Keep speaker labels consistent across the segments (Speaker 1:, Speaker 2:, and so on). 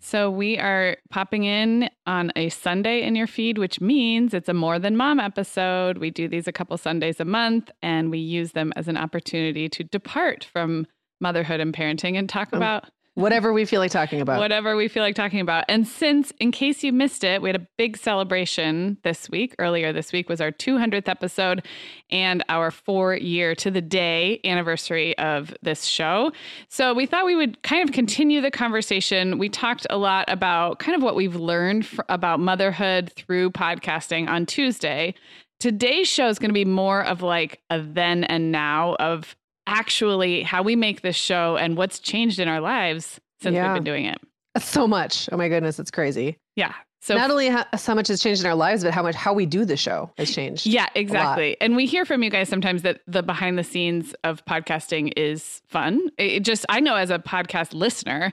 Speaker 1: So we are popping in on a Sunday in your feed, which means it's a more than mom episode. We do these a couple Sundays a month and we use them as an opportunity to depart from motherhood and parenting and talk um, about
Speaker 2: Whatever we feel like talking about.
Speaker 1: Whatever we feel like talking about. And since, in case you missed it, we had a big celebration this week. Earlier this week was our 200th episode and our four year to the day anniversary of this show. So we thought we would kind of continue the conversation. We talked a lot about kind of what we've learned about motherhood through podcasting on Tuesday. Today's show is going to be more of like a then and now of actually how we make this show and what's changed in our lives since yeah. we've been doing it.
Speaker 2: So much. Oh my goodness, it's crazy.
Speaker 1: Yeah.
Speaker 2: So not only how, how, much has changed in our lives, but how much how we do the show has changed.
Speaker 1: Yeah, exactly. And we hear from you guys sometimes that the behind the scenes of podcasting is fun. It just I know as a podcast listener,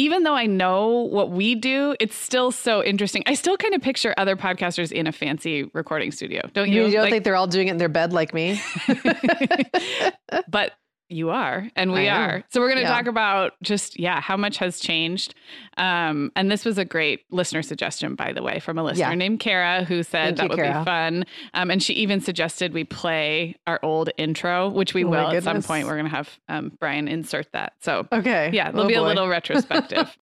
Speaker 1: even though I know what we do, it's still so interesting. I still kind of picture other podcasters in a fancy recording studio. Don't you?
Speaker 2: You don't like, think they're all doing it in their bed like me?
Speaker 1: but you are, and we are. So we're going to yeah. talk about just yeah, how much has changed. Um, and this was a great listener suggestion, by the way, from a listener yeah. named Kara who said Thank that you, would be fun. Um, and she even suggested we play our old intro, which we oh will at some point. We're going to have um, Brian insert that. So
Speaker 2: okay,
Speaker 1: yeah, there'll oh be boy. a little retrospective.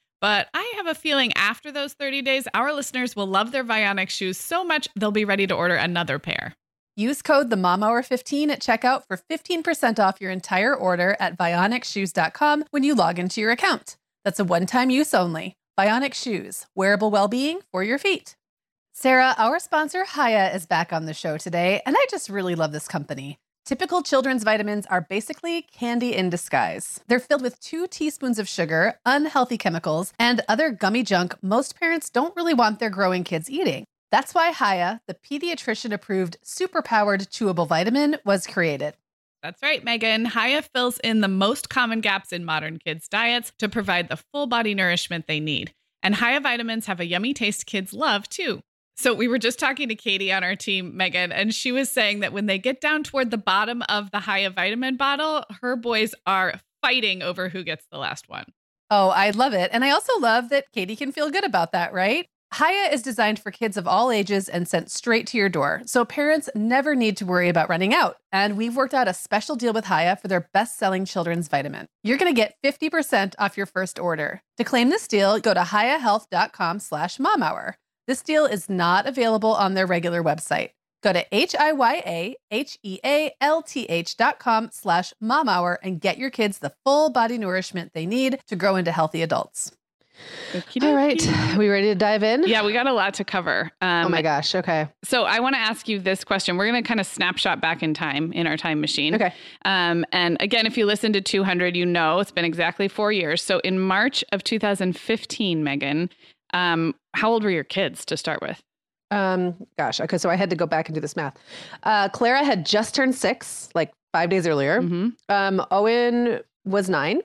Speaker 1: But I have a feeling after those 30 days, our listeners will love their Vionic shoes so much they'll be ready to order another pair.
Speaker 2: Use code the Mom Hour 15 at checkout for 15% off your entire order at vionicshoes.com when you log into your account. That's a one-time use only. Vionic Shoes, wearable well-being for your feet. Sarah, our sponsor Hiya is back on the show today, and I just really love this company. Typical children's vitamins are basically candy in disguise. They're filled with two teaspoons of sugar, unhealthy chemicals, and other gummy junk most parents don't really want their growing kids eating. That's why Hiya, the pediatrician approved superpowered chewable vitamin, was created.
Speaker 1: That's right, Megan. Hiya fills in the most common gaps in modern kids' diets to provide the full body nourishment they need. And Hiya vitamins have a yummy taste kids love, too. So we were just talking to Katie on our team, Megan, and she was saying that when they get down toward the bottom of the Hiya vitamin bottle, her boys are fighting over who gets the last one.
Speaker 3: Oh, I love it. And I also love that Katie can feel good about that, right? Hiya is designed for kids of all ages and sent straight to your door, so parents never need to worry about running out. And we've worked out a special deal with Hiya for their best selling children's vitamin. You're going to get 50% off your first order. To claim this deal, go to hiyahealth.com slash momhour. This deal is not available on their regular website. Go to H-I-Y-A-H-E-A-L-T-H dot com slash momhour and get your kids the full body nourishment they need to grow into healthy adults.
Speaker 2: All right. We ready to dive in?
Speaker 1: Yeah, we got a lot to cover.
Speaker 2: Um, oh my gosh. Okay.
Speaker 1: So I want to ask you this question. We're going to kind of snapshot back in time in our time machine.
Speaker 2: Okay.
Speaker 1: Um, and again, if you listen to 200, you know it's been exactly four years. So in March of 2015, Megan, um, how old were your kids to start with?
Speaker 2: Um, gosh. Okay. So I had to go back and do this math. Uh, Clara had just turned six, like five days earlier.
Speaker 1: Mm-hmm.
Speaker 2: Um, Owen was nine.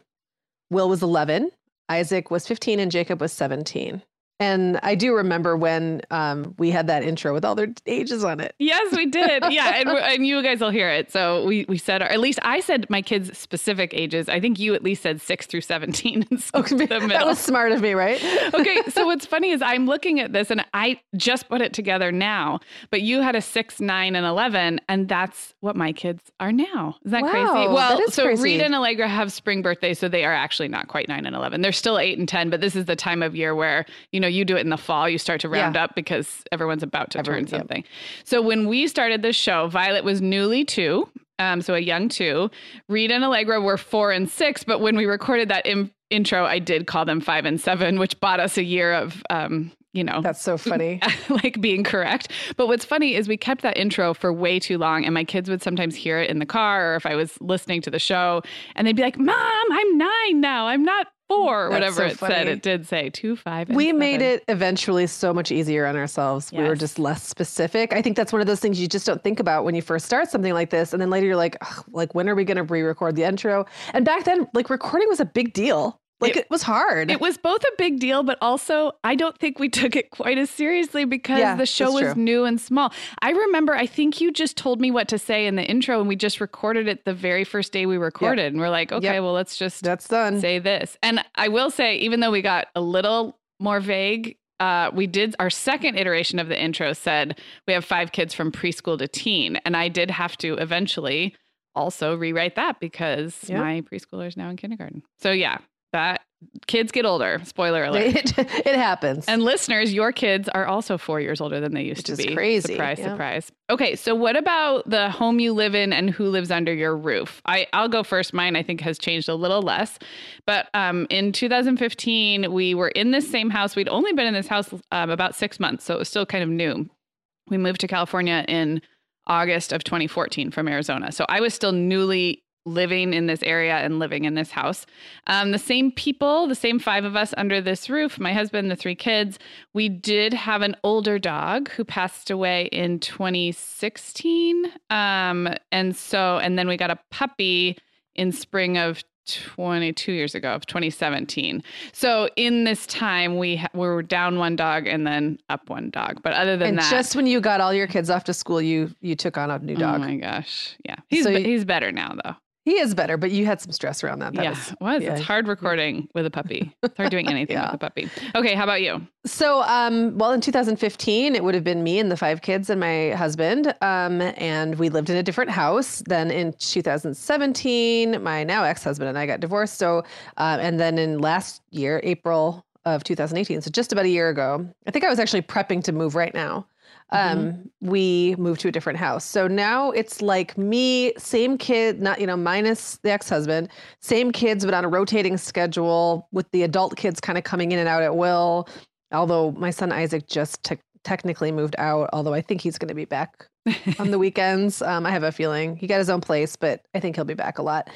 Speaker 2: Will was 11. Isaac was 15 and Jacob was 17. And I do remember when um, we had that intro with all their ages on it.
Speaker 1: Yes, we did. Yeah, and, and, you guys will hear it. So we we said, or at least I said my kids' specific ages. I think you at least said six through seventeen. Okay,
Speaker 2: that was smart of me, right?
Speaker 1: okay, so what's funny is I'm looking at this and I just put it together now. But you had a six, nine, and eleven, and that's what my kids are now. Is that
Speaker 2: wow,
Speaker 1: crazy?
Speaker 2: Well,
Speaker 1: so
Speaker 2: crazy.
Speaker 1: Reed and Allegra have spring birthdays, so they are actually not quite nine and eleven. They're still eight and ten, but this is the time of year where you know know, you do it in the fall, you start to round yeah. up because everyone's about to Everyone, turn something. Yep. So when we started this show, Violet was newly two, um, so a young two. Reed and Allegra were four and six, but when we recorded that Im- intro, I did call them five and seven, which bought us a year of um, you know,
Speaker 2: that's so funny.
Speaker 1: like being correct. But what's funny is we kept that intro for way too long, and my kids would sometimes hear it in the car or if I was listening to the show, and they'd be like, "Mom, I'm nine now. I'm not four, or whatever so it funny. said. It did say two, five.
Speaker 2: we
Speaker 1: seven.
Speaker 2: made it eventually so much easier on ourselves. Yes. We were just less specific. I think that's one of those things you just don't think about when you first start something like this, and then later you're like, like when are we going to re-record the intro? And back then, like recording was a big deal. Like it, it, was hard.
Speaker 1: It was both a big deal, but also I don't think we took it quite as seriously because yeah, the show was
Speaker 2: true.
Speaker 1: new and small. I remember, I think you just told me what to say in the intro, and we just recorded it the very first day we recorded, yep. and we're like, okay, yep. well, let's just
Speaker 2: that's done.
Speaker 1: Say this, and I will say, even though we got a little more vague. Uh, we did our second iteration of the intro said we have five kids from preschool to teen, and I did have to eventually also rewrite that because yep. my preschooler is now in kindergarten. So yeah, that kids get older. Spoiler alert.
Speaker 2: It, it, happens.
Speaker 1: And listeners, your kids are also four years older than they used
Speaker 2: Which
Speaker 1: to
Speaker 2: be. Crazy.
Speaker 1: Surprise, yeah. surprise. Okay, so what about the home you live in and who lives under your roof? I, I'll go first. Mine, I think, has changed a little less. But um, in 2015, we were in this same house. We'd only been in this house um, about six months, so it was still kind of new. We moved to California in August of 2014 from Arizona. So I was still newly living in this area and living in this house. Um, the same people, the same five of us under this roof, my husband, the three kids. We did have an older dog who passed away in 2016. Um, and so, and then we got a puppy in spring of 22 years ago of 2017 so in this time we, ha- we were down one dog and then up one dog but other than
Speaker 2: and
Speaker 1: that
Speaker 2: just when you got all your kids off to school you you took on a new dog
Speaker 1: oh my gosh yeah he's so be- he's better now though
Speaker 2: he is better, but you had some stress around that. that
Speaker 1: yeah,
Speaker 2: was,
Speaker 1: it was. Yeah. It's hard recording with a puppy. It's hard doing anything yeah. with a puppy. Okay, how about you?
Speaker 2: So, um, well, in 2015, it would have been me and the five kids and my husband, um, and we lived in a different house. Then in 2017, my now ex-husband and I got divorced. So, uh, and then in last year, April of 2018, so just about a year ago, I think I was actually prepping to move right now um, mm-hmm. we moved to a different house. So now it's like me, same kid, not, you know, minus the ex husband, same kids, but on a rotating schedule with the adult kids kind of coming in and out at will. Although my son Isaac just te- technically moved out, although I think he's going to be back on the weekends. Um, I have a feeling he got his own place, but I think he'll be back a lot.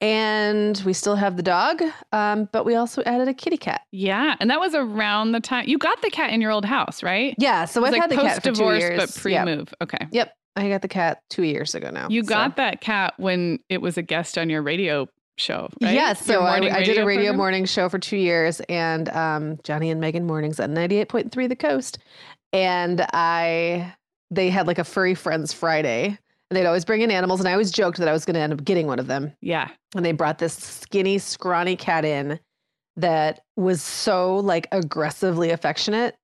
Speaker 2: And we still have the dog, um, but we also added a kitty cat.
Speaker 1: Yeah, and that was around the time you got the cat in your old house, right?
Speaker 2: Yeah, so I've
Speaker 1: like
Speaker 2: had the cat for two years,
Speaker 1: but pre-move. Yep. Okay.
Speaker 2: Yep, I got the cat two years ago now.
Speaker 1: You got that cat when it was a guest on your radio show, right?
Speaker 2: Yes. So I, I, did a radio program? morning show for two years and um, Johnny and Megan mornings at 98.3 The Coast. and I they had like a furry friends Friday, and they'd always bring in animals, and I always joked that I was going to end up getting one of them.
Speaker 1: Yeah.
Speaker 2: And they brought this skinny, scrawny cat in that was so like aggressively affectionate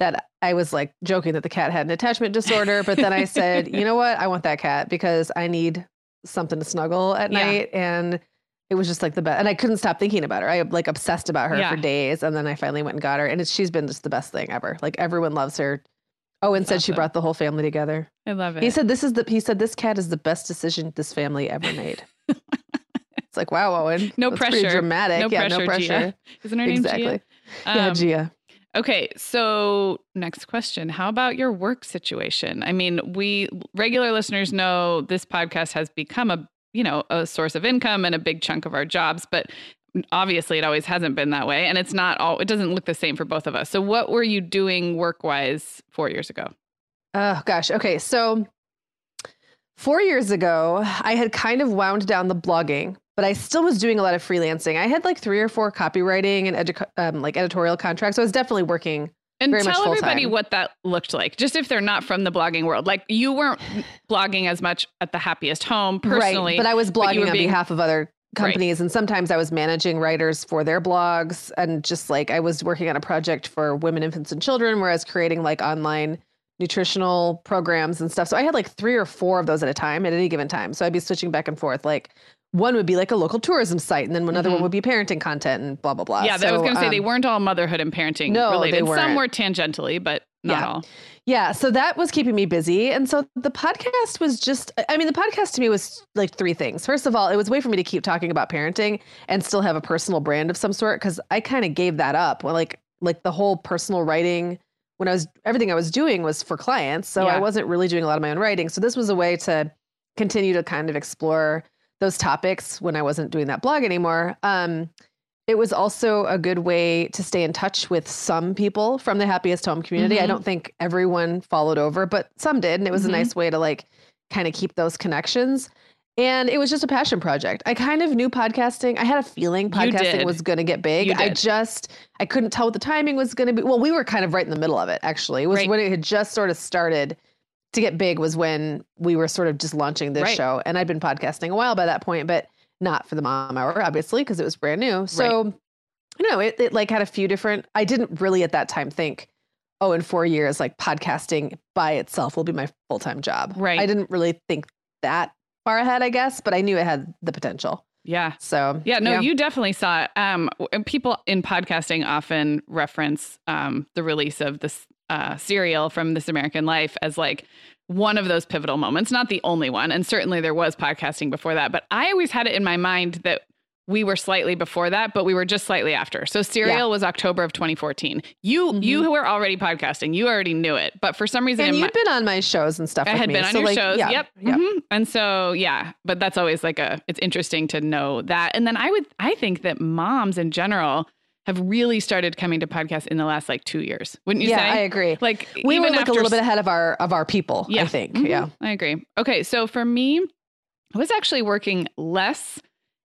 Speaker 2: that I was like joking that the cat had an attachment disorder. But then I said, you know what? I want that cat because I need something to snuggle at
Speaker 1: Yeah.
Speaker 2: night. And it was just like the best. And I couldn't stop thinking about her. I like obsessed about her
Speaker 1: Yeah.
Speaker 2: for days. And then I finally went and got her. And it's, she's been just the best thing ever. Like everyone loves her. Owen said she
Speaker 1: awesome.
Speaker 2: brought the whole family together.
Speaker 1: I love it.
Speaker 2: He said this is the he said this cat is the best decision this family ever made. it's like wow, Owen.
Speaker 1: No pressure.
Speaker 2: Dramatic.
Speaker 1: no
Speaker 2: yeah,
Speaker 1: pressure,
Speaker 2: no pressure.
Speaker 1: Gia. Isn't her name
Speaker 2: Exactly.
Speaker 1: Gia?
Speaker 2: yeah,
Speaker 1: Um,
Speaker 2: Gia.
Speaker 1: Okay, so next question. How about your work situation? I mean, we regular listeners know this podcast has become a, you know, a source of income and a big chunk of our jobs, but obviously it always hasn't been that way and it's not all it doesn't look the same for both of us. So what were you doing work-wise 4 years ago?
Speaker 2: Oh gosh. Okay. So four years ago, I had kind of wound down the blogging, but I still was doing a lot of freelancing. I had like three or four copywriting and edu- um, like editorial contracts. So I was definitely working.
Speaker 1: And
Speaker 2: Very much
Speaker 1: tell everybody what that looked like. Just if they're not from the blogging world. Like you weren't blogging as much at the happiest home personally.
Speaker 2: right. But I was blogging on
Speaker 1: being-
Speaker 2: behalf of other companies. And sometimes I was managing writers for their blogs. And just like I was working on a project for women, infants, and children where I was creating like online nutritional programs and stuff. So I had like three or four of those at a time at any given time. So I'd be switching back and forth. Like one would be like a local tourism site, and then another
Speaker 1: Mhm.
Speaker 2: one would be parenting content and blah blah blah.
Speaker 1: yeah, I was going to say they
Speaker 2: um,
Speaker 1: weren't all motherhood and parenting
Speaker 2: No, they
Speaker 1: related. Some
Speaker 2: weren't.
Speaker 1: were tangentially, but not
Speaker 2: Yeah.
Speaker 1: all.
Speaker 2: Yeah, so that was keeping me busy. And so the podcast was just I mean the podcast to me was like three things. First of all, it was a way for me to keep talking about parenting and still have a personal brand of some sort cuz I kind of gave that up. Well like like the whole personal writing when I was everything I was doing was for clients, so
Speaker 1: Yeah.
Speaker 2: I wasn't really doing a lot of my own writing. So this was a way to continue to kind of explore those topics when I wasn't doing that blog anymore. Um it was also a good way to stay in touch with some people from the happiest home community. I
Speaker 1: Mhm.
Speaker 2: don't think everyone followed over, but some did. And it was
Speaker 1: Mhm.
Speaker 2: a nice way to like kind of keep those connections. And it was just a passion project. I kind of knew podcasting. I had a feeling podcasting was going to get big. I just I couldn't tell what the timing was going to be. Well, we were kind of right in the middle of it actually. It was
Speaker 1: Right.
Speaker 2: when it had just sort of started to get big was when we were sort of just launching this
Speaker 1: Right.
Speaker 2: show. And I'd been podcasting a while by that point, but not for the mom hour, obviously, because it was brand new. So I don't know, it, it like had a few different I didn't really at that time think, oh, in four years, like podcasting by itself will be my full-time job.
Speaker 1: Right.
Speaker 2: I didn't really think that far ahead, I guess, but I knew it had the potential.
Speaker 1: Yeah.
Speaker 2: So
Speaker 1: Yeah, no, you definitely saw it. Um, people in podcasting often reference um, the release of this uh, serial from This American Life as like one of those pivotal moments, not the only one. And certainly there was podcasting before that, but I always had it in my mind that we were slightly before that, but we were just slightly after. So Serial was October of 2014. You
Speaker 2: Mhm.
Speaker 1: you were already podcasting. You already knew it, but for some reason,
Speaker 2: and
Speaker 1: in my-
Speaker 2: you'd been on my shows and stuff.
Speaker 1: I had
Speaker 2: me,
Speaker 1: been on
Speaker 2: so,
Speaker 1: your
Speaker 2: like,
Speaker 1: shows.
Speaker 2: Yeah,
Speaker 1: Yep.
Speaker 2: yeah.
Speaker 1: mhm. And so, yeah, but that's always like a, it's interesting to know that. And then I would, I think that moms in general have really started coming to podcasts in the last like two years. Wouldn't you
Speaker 2: yeah,
Speaker 1: say?
Speaker 2: I agree.
Speaker 1: like
Speaker 2: we
Speaker 1: even
Speaker 2: were like a little bit ahead of our of our people.
Speaker 1: Yeah.
Speaker 2: I think.
Speaker 1: Mhm.
Speaker 2: Yeah.
Speaker 1: I agree. Okay. So for me, I was actually working less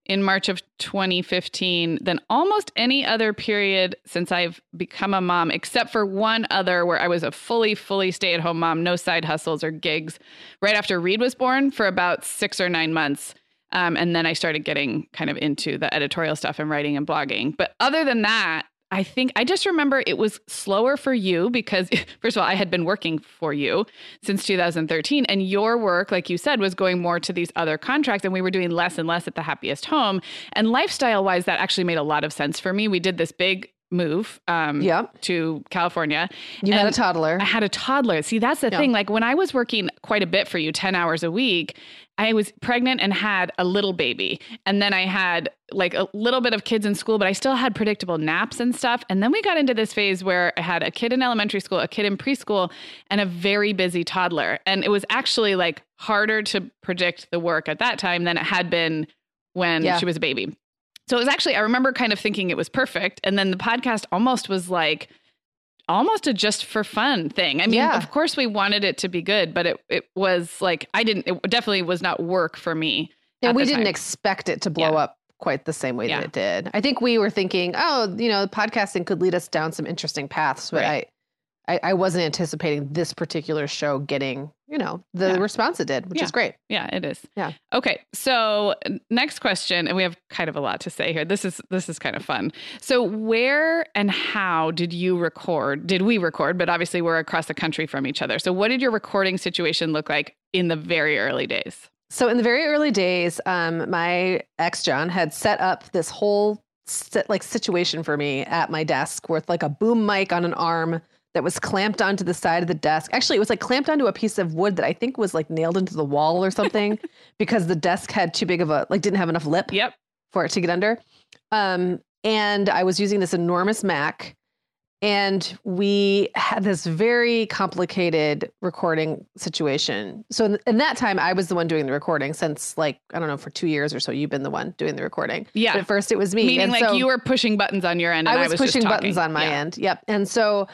Speaker 1: in March of 2015 than almost any other period since I've become a mom, except for one other where I was a fully, fully stay at home mom, no side hustles or gigs, right after Reed was born for about six or nine months. Um, and then I started getting kind of into the editorial stuff and writing and blogging. But other than that, I think I just remember it was slower for you because, first of all, I had been working for you since 2013, and your work, like you said, was going more to these other contracts, and we were doing less and less at the happiest home. And lifestyle wise, that actually made a lot of sense for me. We did this big move um,
Speaker 2: Yep.
Speaker 1: to California.
Speaker 2: You had a toddler.
Speaker 1: I had a toddler. See, that's the
Speaker 2: Yeah.
Speaker 1: thing. Like when I was working quite a bit for you, 10 hours a week, I was pregnant and had a little baby. And then I had like a little bit of kids in school, but I still had predictable naps and stuff. And then we got into this phase where I had a kid in elementary school, a kid in preschool, and a very busy toddler. And it was actually like harder to predict the work at that time than it had been when
Speaker 2: Yeah.
Speaker 1: she was a baby. So it was actually, I remember kind of thinking it was perfect. And then the podcast almost was like, almost a just for fun thing. I mean,
Speaker 2: Yeah.
Speaker 1: of course we wanted it to be good, but it it was like I didn't it definitely was not work for me.
Speaker 2: And we didn't
Speaker 1: time.
Speaker 2: expect it to blow
Speaker 1: Yeah.
Speaker 2: up quite the same way
Speaker 1: Yeah.
Speaker 2: that it did. I think we were thinking, oh, you know, podcasting could lead us down some interesting paths, but
Speaker 1: Right.
Speaker 2: I, I wasn't anticipating this particular show getting, you know, the
Speaker 1: Yeah.
Speaker 2: response it did, which
Speaker 1: Yeah.
Speaker 2: is great.
Speaker 1: Yeah, it is.
Speaker 2: Yeah.
Speaker 1: Okay. So next question, and we have kind of a lot to say here. This is this is kind of fun. So where and how did you record? Did we record? But obviously we're across the country from each other. So what did your recording situation look like in the very early days?
Speaker 2: So in the very early days, um, my ex John had set up this whole sit, like situation for me at my desk with like a boom mic on an arm that was clamped onto the side of the desk. Actually, it was like clamped onto a piece of wood that I think was like nailed into the wall or something because the desk had too big of a like didn't have enough lip
Speaker 1: Yep.
Speaker 2: for it to get under. Um, and I was using this enormous Mac, and we had this very complicated recording situation. So in, in that time, I was the one doing the recording since like I don't know for two years or so. You've been the one doing the recording.
Speaker 1: Yeah.
Speaker 2: But at first, it was me.
Speaker 1: Meaning
Speaker 2: And
Speaker 1: like
Speaker 2: so-
Speaker 1: you were pushing buttons on your end and
Speaker 2: I was,
Speaker 1: just
Speaker 2: pushing
Speaker 1: talking.
Speaker 2: buttons on my
Speaker 1: Yeah.
Speaker 2: end. Yep. And so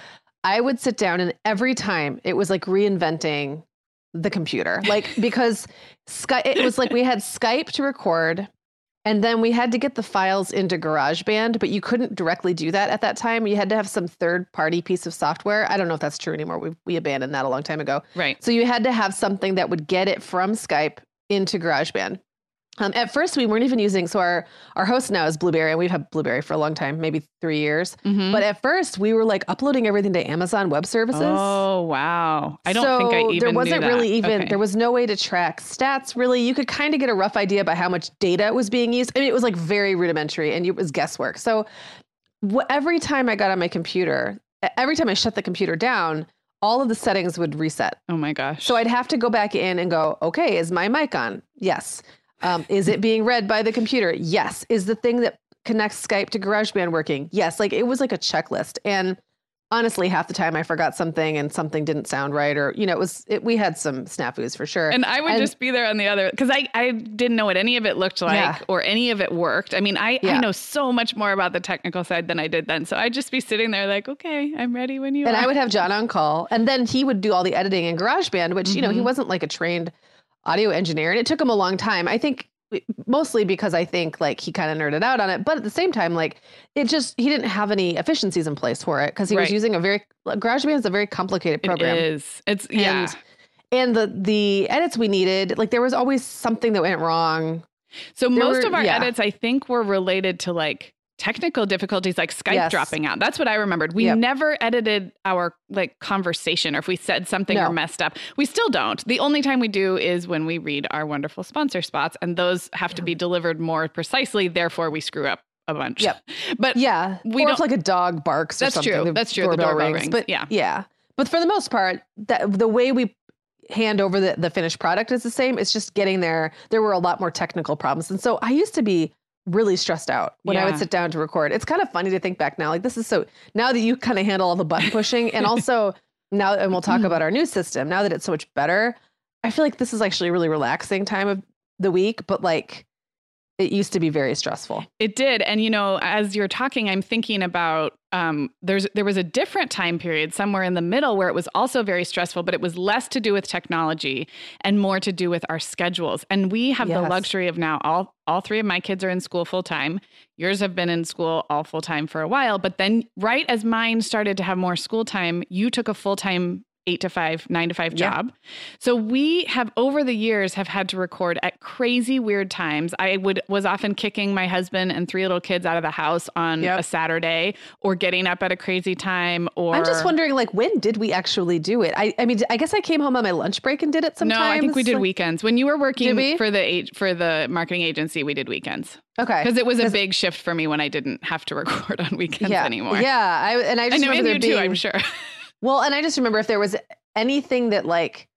Speaker 2: I would sit down, and every time it was like reinventing the computer, like because Skype, it was like we had Skype to record. And then we had to get the files into GarageBand, but you couldn't directly do that at that time. You had to have some third party piece of software. I don't know if that's true anymore. We, we abandoned that a long time ago.
Speaker 1: Right.
Speaker 2: So you had to have something that would get it from Skype into GarageBand. Um, at first, we weren't even using. So our our host now is Blubrry, and we've had Blubrry for a long time, maybe three years.
Speaker 1: Mhm.
Speaker 2: But at first, we were like uploading everything to Amazon Web Services.
Speaker 1: Oh wow! I don't think I
Speaker 2: So
Speaker 1: even
Speaker 2: there wasn't really even
Speaker 1: Okay.
Speaker 2: there was no way to track stats. Really, you could kind of get a rough idea about how much data was being used. I mean, it was like very rudimentary, and it was guesswork. So wh- every time I got on my computer, every time I shut the computer down, all of the settings would reset.
Speaker 1: Oh my gosh!
Speaker 2: So I'd have to go back in and go, okay, is my mic on? Yes. Um, is it being read by the computer? Yes. Is the thing that connects Skype to GarageBand working? Yes. Like it was like a checklist. And honestly, half the time I forgot something and something didn't sound right, or you know, it was it, we had some snafus for sure.
Speaker 1: And I would
Speaker 2: And-
Speaker 1: just be there on the other because I, I didn't know what any of it looked like
Speaker 2: Yeah.
Speaker 1: or any of it worked. I mean, I, I know so much more about the technical side than I did then. So I'd just be sitting there like, okay, I'm ready when you
Speaker 2: and
Speaker 1: are.
Speaker 2: I would have John on call, and then he would do all the editing in GarageBand, which you know he
Speaker 1: Mhm.
Speaker 2: wasn't like a trained audio engineer, and it took him a long time. I think mostly because I think like he kind of nerded out on it, but at the same time, like it just he didn't have any efficiencies in place for it because he
Speaker 1: Right.
Speaker 2: was using a very GarageBand is a very complicated program.
Speaker 1: It is. It's yeah.
Speaker 2: And, and the the edits we needed, like there was always something that went wrong.
Speaker 1: So
Speaker 2: there
Speaker 1: most
Speaker 2: were-
Speaker 1: of our
Speaker 2: yeah.
Speaker 1: edits, I think, were related to like technical difficulties, like Skype
Speaker 2: Yes.
Speaker 1: dropping out. That's what I remembered. We
Speaker 2: Yep.
Speaker 1: never edited our like conversation, or if we said something or messed up, we still don't. The only time we do is when we read our wonderful sponsor spots, and those have to be delivered more precisely. Therefore, we screw up a bunch.
Speaker 2: Yep.
Speaker 1: But
Speaker 2: Yeah,
Speaker 1: We
Speaker 2: or if
Speaker 1: don't-
Speaker 2: like a dog barks. or
Speaker 1: That's true.
Speaker 2: the
Speaker 1: That's true. The doorbell rings.
Speaker 2: But
Speaker 1: Yeah.
Speaker 2: yeah. But for the most part, that the way we hand over the, the finished product is the same. It's just getting there. There were a lot more technical problems, and so I used to be really stressed out when I would sit down to record. It's kind of funny to think back now. Like this is so now that you kind of handle all the button pushing, and also now, and we'll talk about our new system. Now that it's so much better, I feel like this is actually a really relaxing time of the week. But like, it used to be very stressful.
Speaker 1: It did, and you know, as you're talking, I'm thinking about um, there's there was a different time period somewhere in the middle where it was also very stressful, but it was less to do with technology and more to do with our schedules. And we have the luxury of now all all three of my kids are in school full time. Yours have been in school all full time for a while, but then right as mine started to have more school time, you took a full time eight to five, nine to five
Speaker 2: Yeah.
Speaker 1: job. So we have over the years have had to record at crazy weird times. I would was often kicking my husband and three little kids out of the house on
Speaker 2: Yep.
Speaker 1: a Saturday or getting up at a crazy time or
Speaker 2: I'm just wondering, like, when did we actually do it? I, I mean, I guess I came home on my lunch break and did it sometimes.
Speaker 1: No, I think we did
Speaker 2: like-
Speaker 1: weekends. When you were working
Speaker 2: we?
Speaker 1: for the for the marketing agency, we did weekends.
Speaker 2: Okay,
Speaker 1: Because it was a big shift for me when I didn't have to record on weekends
Speaker 2: yeah,
Speaker 1: anymore.
Speaker 2: Yeah, I and I
Speaker 1: I
Speaker 2: just
Speaker 1: know,
Speaker 2: remember
Speaker 1: and you
Speaker 2: being
Speaker 1: too, I'm sure.
Speaker 2: well, and I just remember if there was anything that like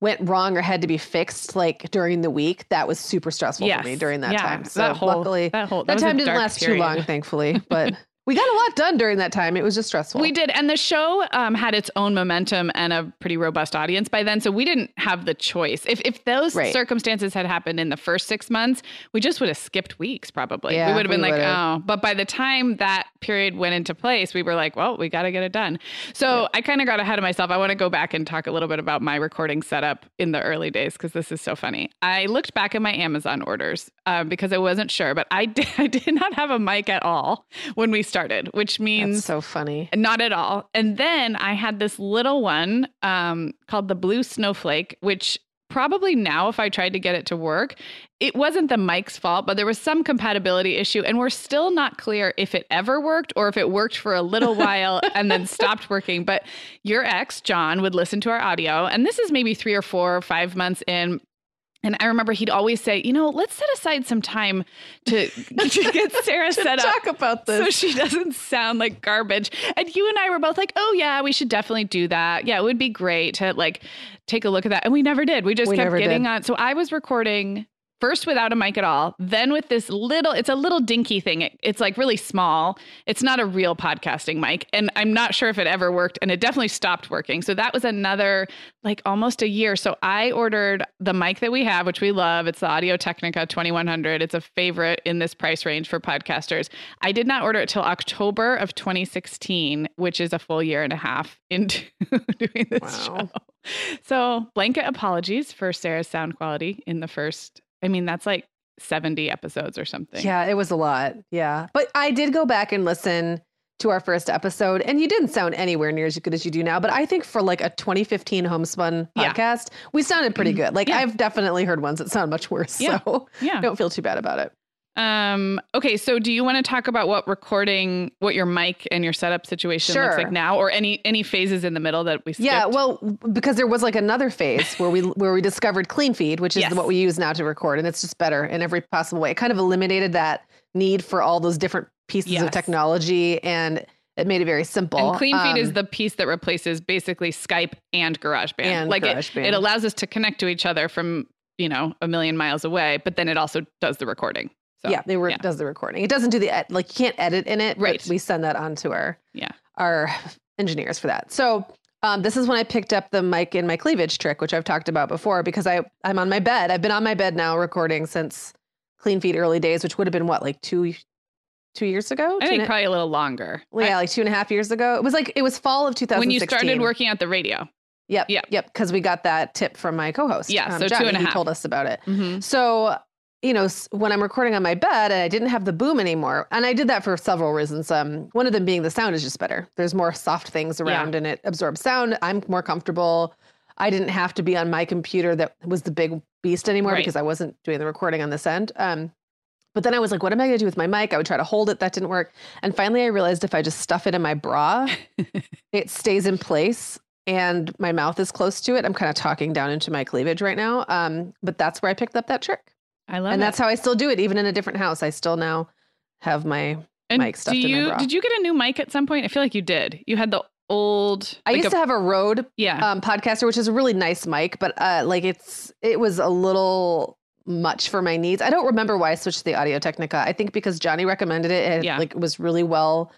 Speaker 2: went wrong or had to be fixed like during the week, that was super stressful for me during that
Speaker 1: Yeah,
Speaker 2: time. So
Speaker 1: that whole-
Speaker 2: luckily,
Speaker 1: that whole- that
Speaker 2: that, time didn't last too long, thankfully. But we got a lot done during that time. It was just stressful.
Speaker 1: We did. And the show um, had its own momentum and a pretty robust audience by then. So we didn't have the choice. If, if those
Speaker 2: Right.
Speaker 1: circumstances had happened in the first six months, we just would have skipped weeks probably.
Speaker 2: Yeah,
Speaker 1: we would have been like,
Speaker 2: would've.
Speaker 1: oh. But by the time that period went into place, we were like, well, we got to get it done. So I kind of got ahead of myself. I want to go back and talk a little bit about my recording setup in the early days because this is so funny. I looked back at my Amazon orders uh, because I wasn't sure, but I did, I did not have a mic at all when we started started, which means
Speaker 2: That's so funny.
Speaker 1: not at all. And then I had this little one um, called the Blue Snowflake, which probably now, if I tried to get it to work, it wasn't the mic's fault, but there was some compatibility issue. And we're still not clear if it ever worked or if it worked for a little while and then stopped working. But your ex, John, would listen to our audio. And this is maybe three or four or five months in. And I remember he'd always say, you know, let's set aside some time to, to get Sarah set up
Speaker 2: Talk about this.
Speaker 1: so she doesn't sound like garbage. And you and I were both like, "Oh yeah, we should definitely do that. Yeah, it would be great to like take a look at that." And we never did. We just
Speaker 2: We
Speaker 1: kept getting
Speaker 2: did.
Speaker 1: on. So I was recording first without a mic at all, then with this little it's a little dinky thing. It- it's like really small. It's not a real podcasting mic, and I'm not sure if it ever worked and it definitely stopped working. So that was another like almost a year. So I ordered the mic that we have, which we love. It's the Audio Technica 2100. It's a favorite in this price range for podcasters. I did not order it till October of 2016, which is a full year and a half into doing this
Speaker 2: Wow.
Speaker 1: show. So, blanket apologies for Sarah's sound quality in the first. I mean, that's like 70 episodes or something.
Speaker 2: Yeah, it was a lot. Yeah. But I did go back and listen to our first episode, and you didn't sound anywhere near as good as you do now. But I think for like a 2015 homespun
Speaker 1: Yeah.
Speaker 2: podcast, we sounded pretty mm-hmm. good. Like
Speaker 1: Yeah.
Speaker 2: I've definitely heard ones that sound much worse.
Speaker 1: Yeah.
Speaker 2: So
Speaker 1: Yeah.
Speaker 2: don't feel too bad about it.
Speaker 1: Um, okay, so do you want to talk about what recording, what your mic and your setup situation looks like now, or any any phases in the middle that we skipped?
Speaker 2: Yeah, well, because there was like another phase where we where we discovered clean feed, which is
Speaker 1: Yes.
Speaker 2: what we use now to record, and it's just better in every possible way. It kind of eliminated that need for all those different pieces
Speaker 1: Yes.
Speaker 2: of technology, and it made it very simple.
Speaker 1: And Clean Feed is
Speaker 2: Um,
Speaker 1: the piece that replaces basically Skype and GarageBand.
Speaker 2: And
Speaker 1: like it, it allows us to connect to each other from you know a million miles away, but then it also does the recording. So,
Speaker 2: yeah, they were does the recording. It doesn't do the ed- like you can't edit in it.
Speaker 1: Right.
Speaker 2: we send that on to our
Speaker 1: Yeah.
Speaker 2: our engineers for that. So um, this is when I picked up the mic in my cleavage trick, which I've talked about before, because I I'm on my bed. I've been on my bed now recording since Clean Feed early days, which would have been what like two two years ago.
Speaker 1: I think probably a little longer.
Speaker 2: yeah, like two and a half years ago. It was like it was fall of
Speaker 1: I-
Speaker 2: 2016.
Speaker 1: when you started working at the radio.
Speaker 2: Yep,
Speaker 1: Yep.
Speaker 2: yep. Because we got that tip from my co-host.
Speaker 1: Yeah,
Speaker 2: um,
Speaker 1: so two
Speaker 2: Johnny.
Speaker 1: and a
Speaker 2: He told us about it.
Speaker 1: Mhm.
Speaker 2: So, you know, when I'm recording on my bed and I didn't have the boom anymore, and I did that for several reasons. Um, one of them being the sound is just better. There's more soft things around and it absorbs sound. I'm more comfortable. I didn't have to be on my computer that was the big beast anymore
Speaker 1: Right.
Speaker 2: because I wasn't doing the recording on this end. Um, but then I was like, what am I going to do with my mic? I would try to hold it. That didn't work. And finally, I realized if I just stuff it in my bra, it stays in place and my mouth is close to it. I'm kind of talking down into my cleavage right now. Um, but that's where I picked up that trick
Speaker 1: I love it.
Speaker 2: and
Speaker 1: it.
Speaker 2: that's how I still do it, even in a different house. I still now have my.
Speaker 1: and
Speaker 2: mic stuffed
Speaker 1: do
Speaker 2: in my
Speaker 1: you
Speaker 2: bra.
Speaker 1: did you get a new mic at some point? I feel like you did. You had the old.
Speaker 2: I
Speaker 1: like
Speaker 2: used
Speaker 1: a-
Speaker 2: to have a Rode
Speaker 1: yeah.
Speaker 2: um, podcaster, which is a really nice mic, but uh, like it's it was a little much for my needs. I don't remember why I switched to the Audio Technica. I think because Johnny recommended it. and
Speaker 1: Yeah.
Speaker 2: like it was really well.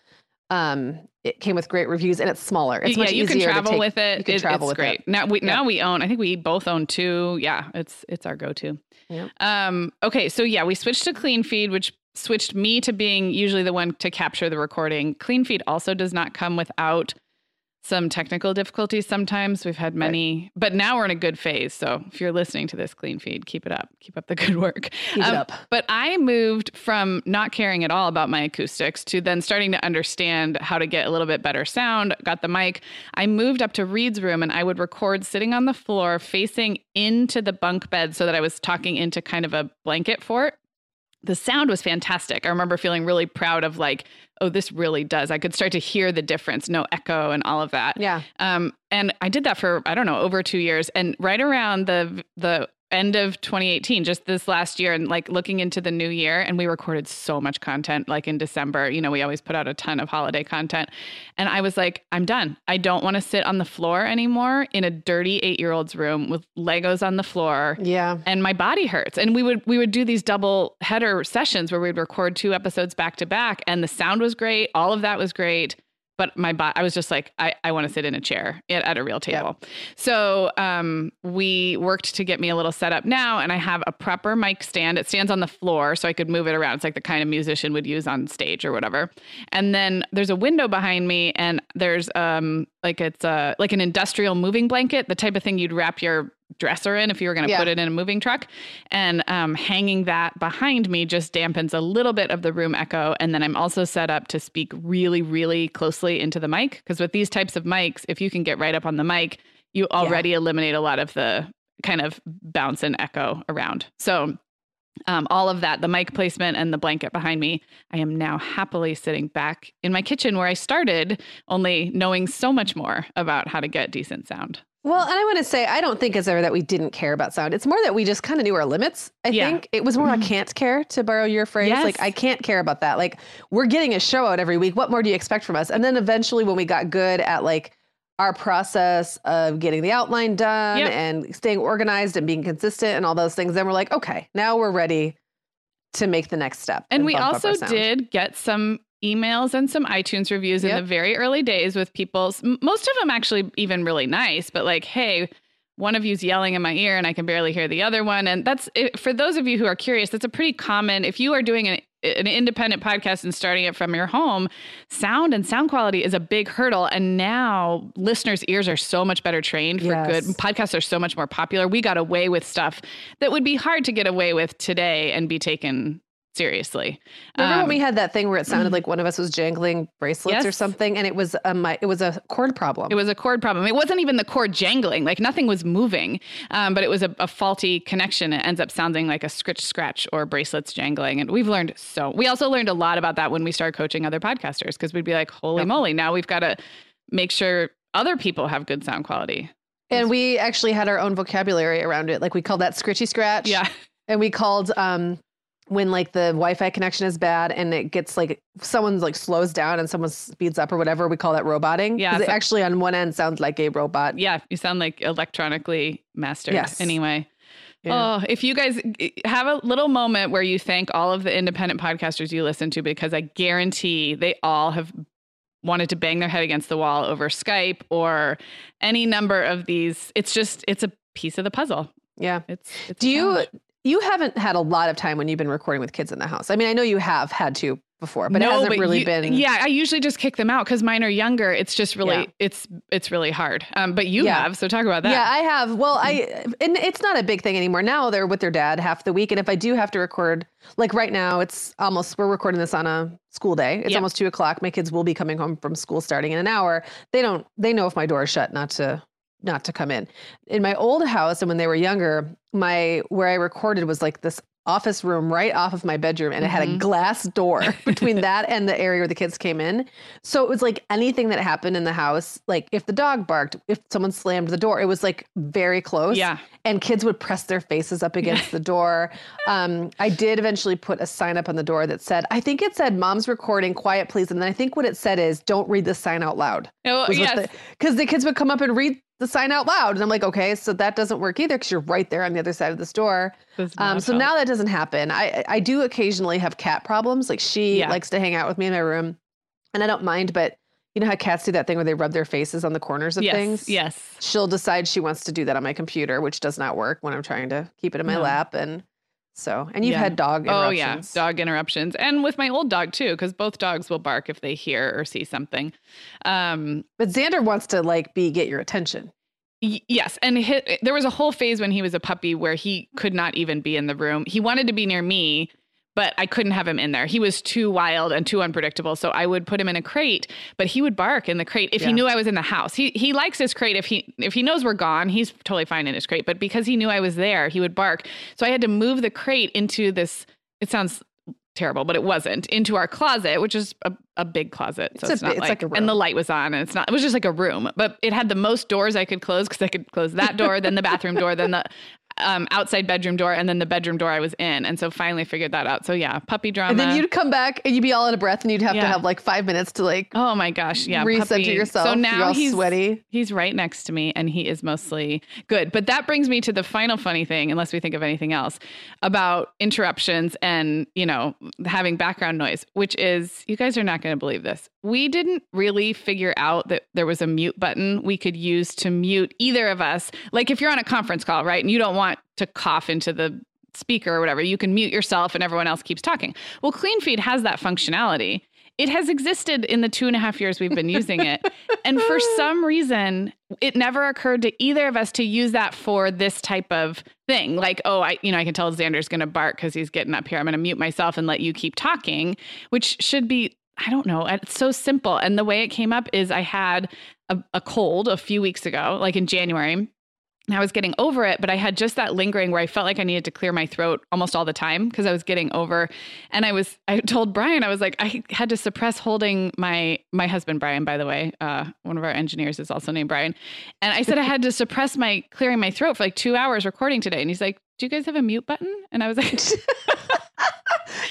Speaker 2: Um, it came with great reviews and it's smaller. It's
Speaker 1: yeah,
Speaker 2: much
Speaker 1: you can
Speaker 2: easier to
Speaker 1: travel
Speaker 2: take-
Speaker 1: with it.
Speaker 2: you can
Speaker 1: It-
Speaker 2: travel
Speaker 1: it's
Speaker 2: with
Speaker 1: great.
Speaker 2: it.
Speaker 1: Now we now we own. I think we both own two. Yeah, it's it's our go-to.
Speaker 2: Yep.
Speaker 1: Um. Okay. So yeah, we switched to Clean Feed, which switched me to being usually the one to capture the recording. Clean Feed also does not come without some technical difficulties. Sometimes we've had many, but now we're in a good phase. So if you're listening to this Clean Feed, keep it up. Keep up the good work.
Speaker 2: Keep it
Speaker 1: Um,
Speaker 2: up.
Speaker 1: But I moved from not caring at all about my acoustics to then starting to understand how to get a little bit better sound. Got the mic. I moved up to Reed's room and I would record sitting on the floor facing into the bunk bed so that I was talking into kind of a blanket fort. The sound was fantastic. I remember feeling really proud of like, oh, this really does. I could start to hear the difference, no echo and all of that.
Speaker 2: Yeah.
Speaker 1: Um, and I did that for I don't know over two years, and right around the the end of 2018, just this last year, and like looking into the new year, and we recorded so much content. Like in December, you know, we always put out a ton of holiday content, and I was like, I'm done. I don't want to sit on the floor anymore in a dirty eight year old's room with Legos on the floor
Speaker 2: Yeah.
Speaker 1: and my body hurts and we would we would do these double header sessions where we'd record two episodes back to back and the sound was great all of that was great but my body i was just like i, I want to sit in a chair at, at a real table. So um, we worked to get me a little setup now and i have a proper mic stand. It stands on the floor so i could move it around. It's like the kind of musician would use on stage or whatever. And then there's a window behind me and there's um, like it's a like an industrial moving blanket, the type of thing you'd wrap your dresser in if you were going to
Speaker 2: Yeah.
Speaker 1: put it in a moving truck. And um, hanging that behind me just dampens a little bit of the room echo. And then I'm also set up to speak really, really closely into the mic because with these types of mics, if you can get right up on the mic, you already eliminate a lot of the kind of bounce and echo around. So um, all of that, the mic placement and the blanket behind me, I am now happily sitting back in my kitchen where I started, only knowing so much more about how to get decent sound.
Speaker 2: Well, and I want to say, I don't think it's ever that we didn't care about sound. It's more that we just kind of knew our limits. I
Speaker 1: Yeah.
Speaker 2: think it was more I can't care, to borrow your phrase.
Speaker 1: Yes.
Speaker 2: Like, I can't care about that. Like, we're getting a show out every week. What more do you expect from us? And then eventually, when we got good at like our process of getting the outline done
Speaker 1: Yep.
Speaker 2: and staying organized and being consistent and all those things, then we're like, okay, now we're ready to make the next step.
Speaker 1: And we also did get some emails and some iTunes reviews in the very early days with people, most of them actually even really nice, but like, hey, one of you's yelling in my ear and I can barely hear the other one. And that's it, for those of you who are curious, that's a pretty common, if you are doing an, an independent podcast and starting it from your home, sound and sound quality is a big hurdle. And now listeners' ears are so much better trained for
Speaker 2: Yes.
Speaker 1: good. Podcasts are so much more popular. We got away with stuff that would be hard to get away with today and be taken seriously.
Speaker 2: Remember
Speaker 1: Um,
Speaker 2: when we had that thing where it sounded like one of us was jangling bracelets or something, and it was a it was a cord problem.
Speaker 1: It was a cord problem. It wasn't even the cord jangling, like nothing was moving, um, but it was a, a faulty connection. It ends up sounding like a scritch scratch or bracelets jangling. And we've learned so. We also learned a lot about that when we started coaching other podcasters because we'd be like, holy
Speaker 2: Yep.
Speaker 1: moly, now we've got to make sure other people have good sound quality.
Speaker 2: And we actually had our own vocabulary around it. Like we called that scritchy scratch.
Speaker 1: Yeah.
Speaker 2: And we called um when like the Wi-Fi connection is bad and it gets like someone's like slows down and someone speeds up or whatever, we call that roboting.
Speaker 1: Yeah,
Speaker 2: It actually on one end sounds like a robot.
Speaker 1: Yeah. You sound like electronically mastered.
Speaker 2: Yes.
Speaker 1: Anyway.
Speaker 2: Yeah.
Speaker 1: Oh, if you guys have a little moment where you thank all of the independent podcasters you listen to, because I guarantee they all have wanted to bang their head against the wall over Skype or any number of these. It's just, it's a piece of the puzzle.
Speaker 2: Yeah.
Speaker 1: It's, it's
Speaker 2: Do you. You haven't had a lot of time when you've been recording with kids in the house? I mean, I know you have had to before, but it hasn't
Speaker 1: but
Speaker 2: really
Speaker 1: you-
Speaker 2: been
Speaker 1: Yeah, I usually just kick them out because mine are younger. It's just really,
Speaker 2: Yeah.
Speaker 1: it's it's really hard. Um, but you
Speaker 2: Yeah.
Speaker 1: have, so talk about that.
Speaker 2: Yeah, I have. Well, I and it's not a big thing anymore. Now they're with their dad half the week, and if I do have to record, like right now, it's almost we're recording this on a school day. It's
Speaker 1: Yeah.
Speaker 2: almost two o'clock. My kids will be coming home from school starting in an hour. They don't. They know if my door is shut, not to not to come in. In my old house, and when they were younger, my where I recorded was like this office room right off of my bedroom and it had a
Speaker 1: Mhm.
Speaker 2: glass door between that and the area where the kids came in so it was like anything that happened in the house like if the dog barked if someone slammed the door it was like very close
Speaker 1: Yeah.
Speaker 2: and kids would press their faces up against the door um, i did eventually put a sign up on the door that said i think it said mom's recording quiet please and then i think what it said is don't read the sign out loud
Speaker 1: Oh, yes.
Speaker 2: because the, kids would come up and read the sign out loud and i'm like okay so that doesn't work either because you're right there on the other side of the store um, so
Speaker 1: help.
Speaker 2: now that doesn't happen. I I do occasionally have cat problems. Like she
Speaker 1: Yeah.
Speaker 2: likes to hang out with me in my room, and I don't mind. But you know how cats do that thing where they rub their faces on the corners of
Speaker 1: yes,
Speaker 2: things.
Speaker 1: yes.
Speaker 2: She'll decide she wants to do that on my computer, which does not work when I'm trying to keep it in my
Speaker 1: No.
Speaker 2: lap. And so, and you've
Speaker 1: Yeah.
Speaker 2: had dog
Speaker 1: Oh yeah, dog interruptions, and with my old dog too, because both dogs will bark if they hear or see something. Um,
Speaker 2: But Xander wants to like be get your attention.
Speaker 1: y- yes, and hi there was a whole phase when he was a puppy where he could not even be in the room. He wanted to be near me, but I couldn't have him in there. He was too wild and too unpredictable. So I would put him in a crate, but he would bark in the crate if
Speaker 2: Yeah.
Speaker 1: he knew I was in the house. He he likes his crate if he if he knows we're gone, he's totally fine in his crate. But because he knew I was there, he would bark. So I had to move the crate into this. It sounds terrible, but it wasn't into our closet, which is a, a big closet. So
Speaker 2: It's a
Speaker 1: it's, not
Speaker 2: it's
Speaker 1: like,
Speaker 2: like a room.
Speaker 1: and the light was on, and it's not. It was just like a room, but it had the most doors I could close because I could close that door, then the bathroom door, then the um, outside bedroom door, and then the bedroom door I was in. And so finally figured that out. So yeah, puppy drama.
Speaker 2: And then you'd come back and you'd be all out of breath, and you'd have to have like five minutes to like
Speaker 1: Oh my gosh, yeah.
Speaker 2: recenter
Speaker 1: puppy.
Speaker 2: yourself.
Speaker 1: So now he's
Speaker 2: sweaty.
Speaker 1: He's right next to me and he is mostly good. But that brings me to the final funny thing, unless we think of anything else, about interruptions and, you know, having background noise, which is you guys are not going to believe this. We didn't really figure out that there was a mute button we could use to mute either of us. Like if you're on a conference call, right, and you don't want to cough into the speaker or whatever, you can mute yourself and everyone else keeps talking. Well, CleanFeed has that functionality. it has existed in the two and a half years we've been using it. and for some reason, it never occurred to either of us to use that for this type of thing. Like, oh, I, you know, I can tell Xander's going to bark because he's getting up here. I'm going to mute myself and let you keep talking, which should be, I don't know, it's so simple. And the way it came up is I had a, a cold a few weeks ago, like in January I was getting over it, but I had just that lingering where I felt like I needed to clear my throat almost all the time because I was getting over. And I was, I told Brian, I was like, I had to suppress holding my my husband Brian, by the way, uh, one of our engineers is also named Brian, and I said I had to suppress my clearing my throat for like two hours recording today. And he's like, Do you guys have a mute button? And I was like.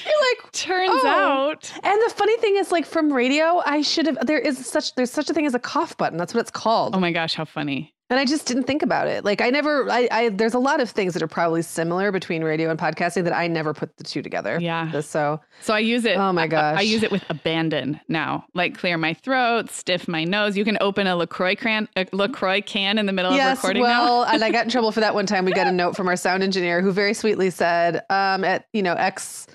Speaker 2: You're like,
Speaker 1: turns oh. out.
Speaker 2: And the funny thing is, like from radio, I should have. There is such there's such a thing as a cough button. That's what it's called.
Speaker 1: Oh my gosh, how funny!
Speaker 2: And I just didn't think about it. Like I never, I, I, there's a lot of things that are probably similar between radio and podcasting that I never put the two together.
Speaker 1: Yeah.
Speaker 2: So,
Speaker 1: so I use it.
Speaker 2: Oh my gosh.
Speaker 1: I, I use it with abandon now. Like clear my throat, stiff my nose. You can open a LaCroix can, a LaCroix can in the middle
Speaker 2: yes,
Speaker 1: of recording.
Speaker 2: Well, and I got in trouble for that one time. We got a note from our sound engineer who very sweetly said, um, at you know X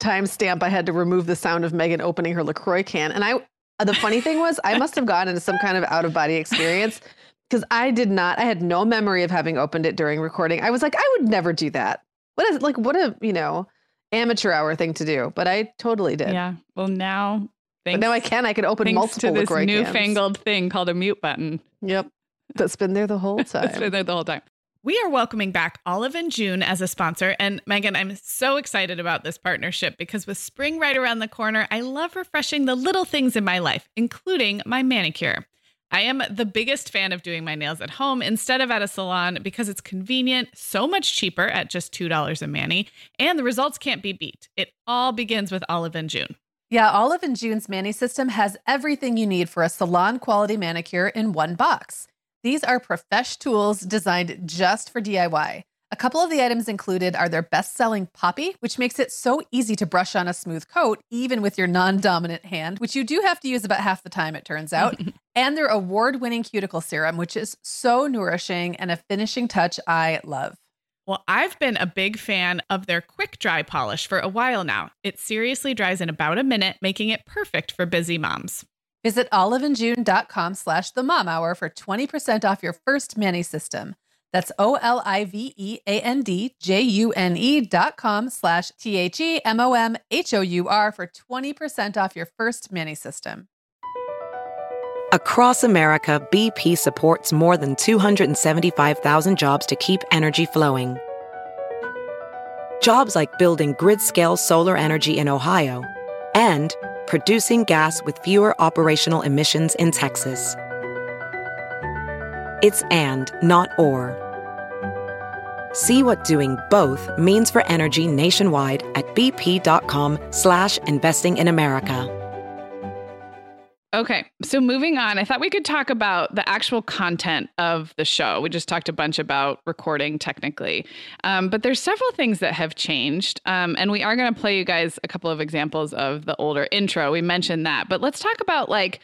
Speaker 2: timestamp, I had to remove the sound of Meagan opening her LaCroix can, and I. The funny thing was, I must have gotten into some kind of out of body experience because I did not, I had no memory of having opened it during recording. I was like, I would never do that. What is like, what a, you know, amateur hour thing to do, but I totally did.
Speaker 1: Yeah. Well, now,
Speaker 2: thanks, but now I can, I can open multiple
Speaker 1: to this
Speaker 2: LaCroix
Speaker 1: newfangled thing called a mute button.
Speaker 2: Yep. That's been there the whole time.
Speaker 1: it's been there the whole time. We are welcoming back Olive and June as a sponsor. And Meagan, I'm so excited about this partnership because with spring right around the corner, I love refreshing the little things in my life, including my manicure. I am the biggest fan of doing my nails at home instead of at a salon because it's convenient, so much cheaper at just $2 a mani, and the results can't be beat. It all begins with Olive and June.
Speaker 3: Yeah, Olive and June's Mani system has everything you need for a salon quality manicure in one box. These are profesh tools designed just for DIY. A couple of the items included are their best selling Poppy, which makes it so easy to brush on a smooth coat, even with your non dominant hand, which you do have to use about half the time, it turns out. and their award winning cuticle serum, which is so nourishing and a finishing touch I love.
Speaker 1: Well, I've been a big fan of their quick dry polish for a while now. It seriously dries in about a minute, making it perfect for busy moms.
Speaker 3: Visit oliveandjune.com slash the mom hour for 20% off your first mani system. That's O L I V E A N D J U N E dot com slash T H E M O M H O U R for 20% off your first mani system.
Speaker 4: Across America, BP supports more than 275,000 jobs to keep energy flowing. Jobs like building grid scale solar energy in Ohio and producing gas with fewer operational emissions in Texas. It's and, not or. See what doing both means for energy nationwide at bp.com slash investing in America.
Speaker 1: Okay, so moving on, I thought we could talk about the actual content of the show. We just talked a bunch about recording technically, um, but there's several things that have changed, um, and we are going to play you guys a couple of examples of the older intro. We mentioned that, but let's talk about like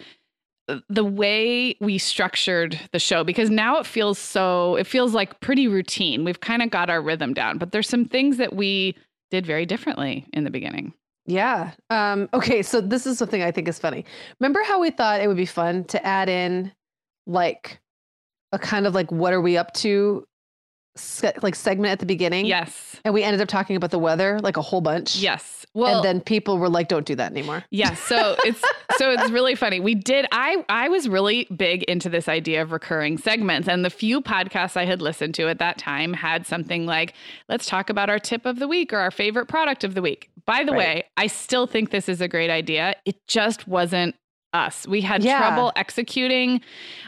Speaker 1: the way we structured the show because now it feels so it feels like pretty routine. We've kind of got our rhythm down, but there's some things that we did very differently in the beginning.
Speaker 2: Yeah. Um, okay, so this is something I think is funny. Remember how we thought it would be fun to add in like a kind of like what are we up to se- like segment at the beginning?
Speaker 1: Yes.
Speaker 2: And we ended up talking about the weather like a whole bunch.
Speaker 1: Yes.
Speaker 2: Well, and then people were like, "Don't do that anymore."
Speaker 1: Yeah, so it's so it's really funny. We did. I I was really big into this idea of recurring segments, and the few podcasts I had listened to at that time had something like, "Let's talk about our tip of the week or our favorite product of the week." By the right. way, I still think this is a great idea. It just wasn't us. We had yeah. trouble executing.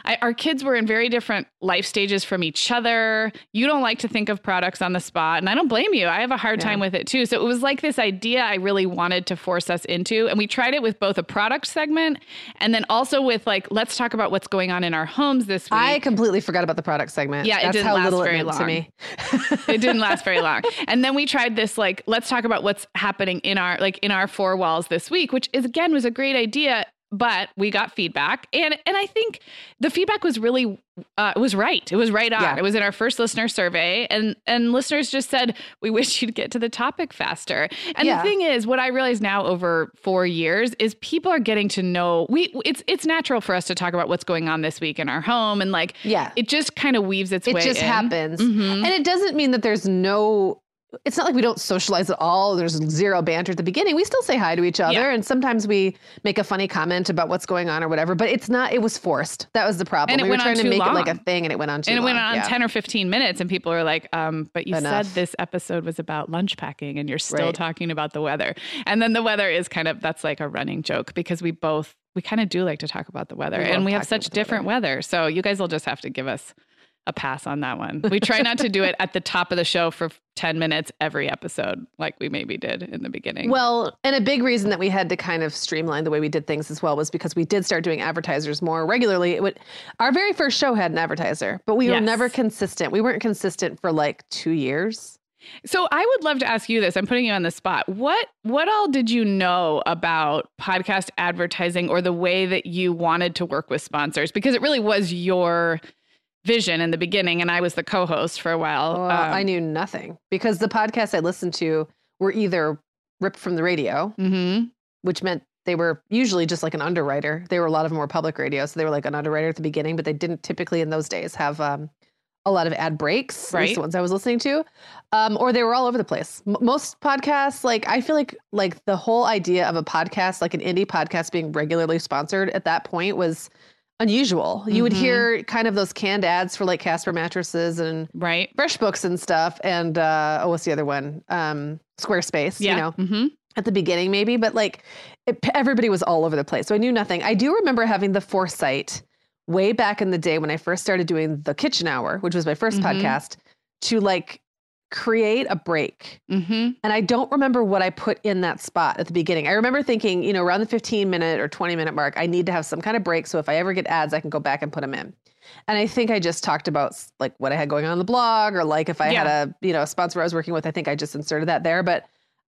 Speaker 1: I, our kids were in very different life stages from each other. You don't like to think of products on the spot, and I don't blame you. I have a hard yeah. time with it too. So it was like this idea I really wanted to force us into. And we tried it with both a product segment and then also with like, let's talk about what's going on in our homes this week.
Speaker 2: I completely forgot about the product segment.
Speaker 1: Yeah,
Speaker 2: That's
Speaker 1: it didn't
Speaker 2: how
Speaker 1: last
Speaker 2: little
Speaker 1: very
Speaker 2: it
Speaker 1: long.
Speaker 2: to me.
Speaker 1: it didn't last very long. And then we tried this like, let's talk about what's happening in our like in our four walls this week, which is again was a great idea but we got feedback and and I think the feedback was really uh, it was right. It was right on.
Speaker 2: Yeah.
Speaker 1: It was in our first listener survey, and and listeners just said we wish you'd get to the topic faster. And
Speaker 2: Yeah.
Speaker 1: the thing is, what I realize now over four years is people are getting to know. We it's it's natural for us to talk about what's going on this week in our home, and like
Speaker 2: Yeah.
Speaker 1: it just kind of weaves its way, It
Speaker 2: just
Speaker 1: in.
Speaker 2: happens.
Speaker 1: Mhm.
Speaker 2: And it doesn't mean that there's no it's not like we don't socialize at all. There's zero banter at the beginning. We still say hi to each other
Speaker 1: Yeah.
Speaker 2: and sometimes we make a funny comment about what's going on or whatever, but it's not it was forced. That was the problem.
Speaker 1: And it
Speaker 2: we were
Speaker 1: went on
Speaker 2: trying to
Speaker 1: too
Speaker 2: make it like a thing and it went on too
Speaker 1: and it went on
Speaker 2: Yeah.
Speaker 1: 10 or 15 minutes and people are like um but you
Speaker 2: Enough.
Speaker 1: said this episode was about lunch packing and you're still
Speaker 2: Right.
Speaker 1: talking about the weather and then the weather is kind of that's like a running joke because we both we kind of do like to talk about the weather
Speaker 2: We
Speaker 1: and we have such different weather. so you guys will just have to give us a pass on that one we try not to do it at the top of the show for 10 minutes every episode like we maybe did in the beginning
Speaker 2: Well, and a big reason that we had to kind of streamline the way we did things as well was because we did start doing advertisers more regularly. It would, our very first show had an advertiser, but we were never consistent. We weren't consistent for like two years.
Speaker 1: So I would love to ask you this. I'm putting you on the spot. What what all did you know about podcast advertising or the way that you wanted to work with sponsors? Because it really was your vision in the beginning, and I was the co-host for a while.
Speaker 2: Well, I knew nothing because the podcasts I listened to were either ripped from the radio,
Speaker 1: hmm
Speaker 2: which meant they were usually just like an underwriter. They were a lot of them were public radio, so they were like an underwriter at the beginning, but they didn't typically in those days have um, a lot of ad breaks.
Speaker 1: Right.
Speaker 2: the ones I was listening to, um, or they were all over the place. M- most podcasts, like I feel like like the whole idea of a podcast, like an indie podcast, being regularly sponsored at that point was unusual. You would
Speaker 1: Mhm.
Speaker 2: hear kind of those canned ads for like Casper mattresses and
Speaker 1: Right.
Speaker 2: FreshBooks and stuff, and uh, oh, what's the other one? Um, Squarespace.
Speaker 1: Yeah.
Speaker 2: You know,
Speaker 1: hmm
Speaker 2: at the beginning maybe, but like it, everybody was all over the place. So I knew nothing. I do remember having the foresight way back in the day when I first started doing the Kitchen Hour, which was my 1st
Speaker 1: Mhm.
Speaker 2: podcast, to like create a break.
Speaker 1: hmm
Speaker 2: And I don't remember what I put in that spot at the beginning. I remember thinking, you know, around the 15 minute or 20 minute mark, I need to have some kind of break. So if I ever get ads, I can go back and put them in. And I think I just talked about like what I had going on in the blog or like if I had a, you know, a sponsor I was working with, I think I just inserted that there, but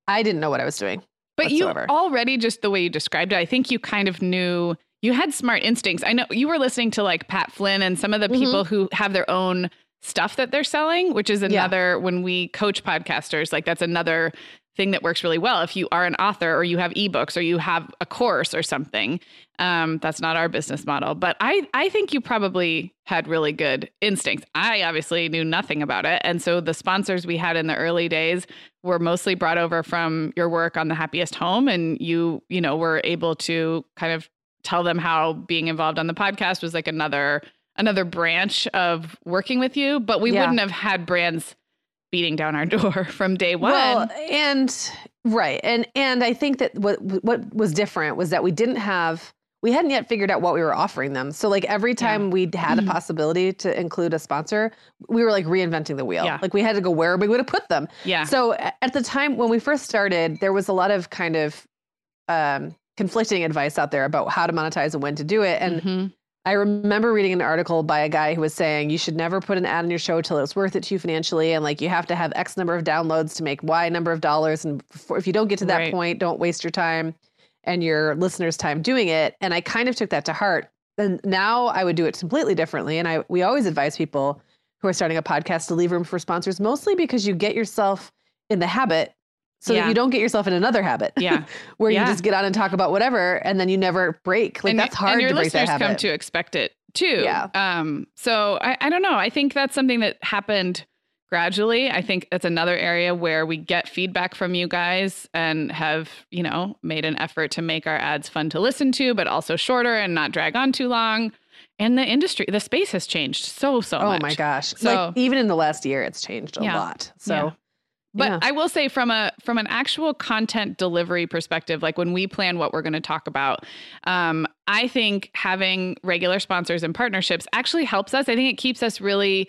Speaker 2: I didn't know what I was doing.
Speaker 1: But
Speaker 2: whatsoever.
Speaker 1: you already just the way you described it, I think you kind of knew you had smart instincts. I know you were listening to like Pat Flynn and some of the
Speaker 2: Mhm.
Speaker 1: people who have their own stuff that they're selling, which is another when we coach podcasters, like that's another thing that works really well. If you are an author or you have ebooks or you have a course or something, um, that's not our business model. But I, I think you probably had really good instincts. I obviously knew nothing about it. And so the sponsors we had in the early days were mostly brought over from your work on the happiest home. And you, you know, were able to kind of tell them how being involved on the podcast was like another another branch of working with you. But we
Speaker 2: Yeah.
Speaker 1: wouldn't have had brands beating down our door from day one.
Speaker 2: Well, and right, and and I think that what what was different was that we didn't have we hadn't yet figured out what we were offering them. So like every time we had a possibility to include a sponsor, we were like reinventing the wheel.
Speaker 1: Yeah.
Speaker 2: Like we had to go where we would have put them.
Speaker 1: yeah.
Speaker 2: So at the time when we first started, there was a lot of kind of um, conflicting advice out there about how to monetize and when to do it. And
Speaker 1: Mhm.
Speaker 2: I remember reading an article by a guy who was saying you should never put an ad on your show till it's worth it to you financially, and like you have to have X number of downloads to make Y number of dollars, and if you don't get to that
Speaker 1: Right.
Speaker 2: point, don't waste your time and your listeners' time doing it. And I kind of took that to heart. And now I would do it completely differently. And I we always advise people who are starting a podcast to leave room for sponsors, mostly because you get yourself in the habit. So
Speaker 1: Yeah.
Speaker 2: that you don't get yourself in another habit
Speaker 1: Yeah.
Speaker 2: where
Speaker 1: Yeah.
Speaker 2: you just get on and talk about whatever and then you never break. Like
Speaker 1: and,
Speaker 2: that's hard
Speaker 1: and your
Speaker 2: to break
Speaker 1: listeners
Speaker 2: that
Speaker 1: come to expect it too.
Speaker 2: Yeah.
Speaker 1: Um. So I, I don't know. I think that's something that happened gradually. I think that's another area where we get feedback from you guys and have you know made an effort to make our ads fun to listen to, but also shorter and not drag on too long. And the industry, the space has changed so so
Speaker 2: Oh
Speaker 1: much.
Speaker 2: Oh my gosh.
Speaker 1: So-
Speaker 2: like even in the last year it's changed a
Speaker 1: Yeah.
Speaker 2: lot. So.
Speaker 1: But
Speaker 2: yeah.
Speaker 1: I will say from a from an actual content delivery perspective, like when we plan what we're going to talk about, um, I think having regular sponsors and partnerships actually helps us. I think it keeps us really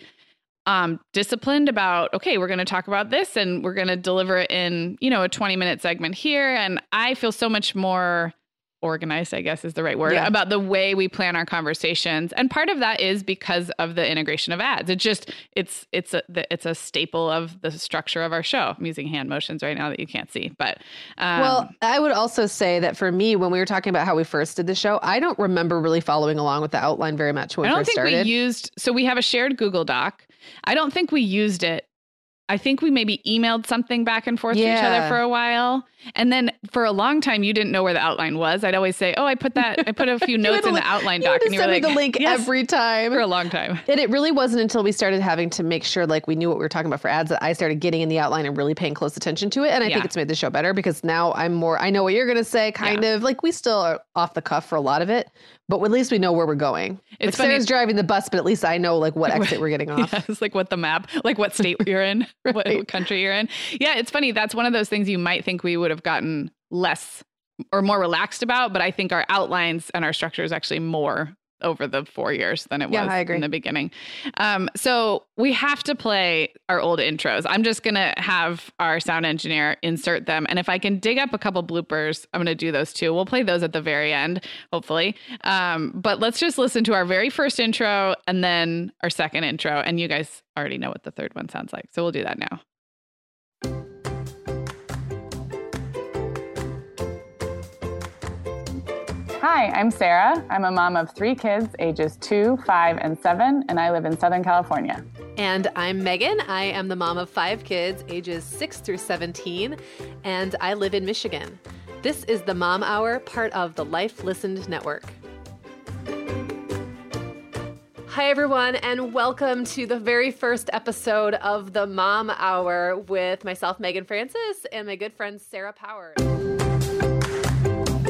Speaker 1: um, disciplined about okay, we're going to talk about this and we're going to deliver it in you know a twenty minute segment here, and I feel so much more organized, I guess is the right word,
Speaker 2: Yeah.
Speaker 1: about the way we plan our conversations. And part of that is because of the integration of ads. It just it's it's a it's a staple of the structure of our show. I'm using hand motions right now that you can't see, but um,
Speaker 2: well, I would also say that for me, when we were talking about how we first did the show, I don't remember really following along with the outline very much when
Speaker 1: I
Speaker 2: we
Speaker 1: don't
Speaker 2: first
Speaker 1: think
Speaker 2: started.
Speaker 1: we used so we have a shared Google Doc. I don't think we used it. I think we maybe emailed something back and forth to each other for a while. And then for a long time you didn't know where the outline was. I'd always say, "Oh, I put that I put a few notes in the outline doc."
Speaker 2: to
Speaker 1: and you were
Speaker 2: send me
Speaker 1: like,
Speaker 2: the link
Speaker 1: "Yes,"
Speaker 2: every time.
Speaker 1: for a long time.
Speaker 2: And it really wasn't until we started having to make sure like we knew what we were talking about for ads that I started getting in the outline and really paying close attention to it. And I
Speaker 1: Yeah.
Speaker 2: think it's made the show better because now I'm more I know what you're gonna say, kind of like we still are off the cuff for a lot of it, but at least we know where we're going.
Speaker 1: It's
Speaker 2: like
Speaker 1: funny-
Speaker 2: Sarah's driving the bus, but at least I know like what exit we're getting off.
Speaker 1: Yeah, it's like what the map, like what state you're in, what,
Speaker 2: Right.
Speaker 1: what country you're in. Yeah, it's funny. That's one of those things you might think we would have gotten less or more relaxed about, but I think our outlines and our structure is actually more over the four years than it
Speaker 2: Yeah,
Speaker 1: was in the beginning. Um, so we have to play our old intros. I'm just gonna have our sound engineer insert them, and if I can dig up a couple bloopers, I'm gonna do those too. We'll play those at the very end, hopefully. Um, but let's just listen to our very first intro and then our second intro, and you guys already know what the third one sounds like, so we'll do that now.
Speaker 5: Hi, I'm Sarah. I'm a mom of three kids, ages two, five, and seven, and I live in Southern California.
Speaker 3: And I'm Meagan. I am the mom of five kids, ages 6 through 17, and I live in Michigan. This is the Mom Hour, part of the Life Listened Network. Hi, everyone, and welcome to the very first episode of the Mom Hour with myself, Meagan Francis, and my good friend, Sarah Powers.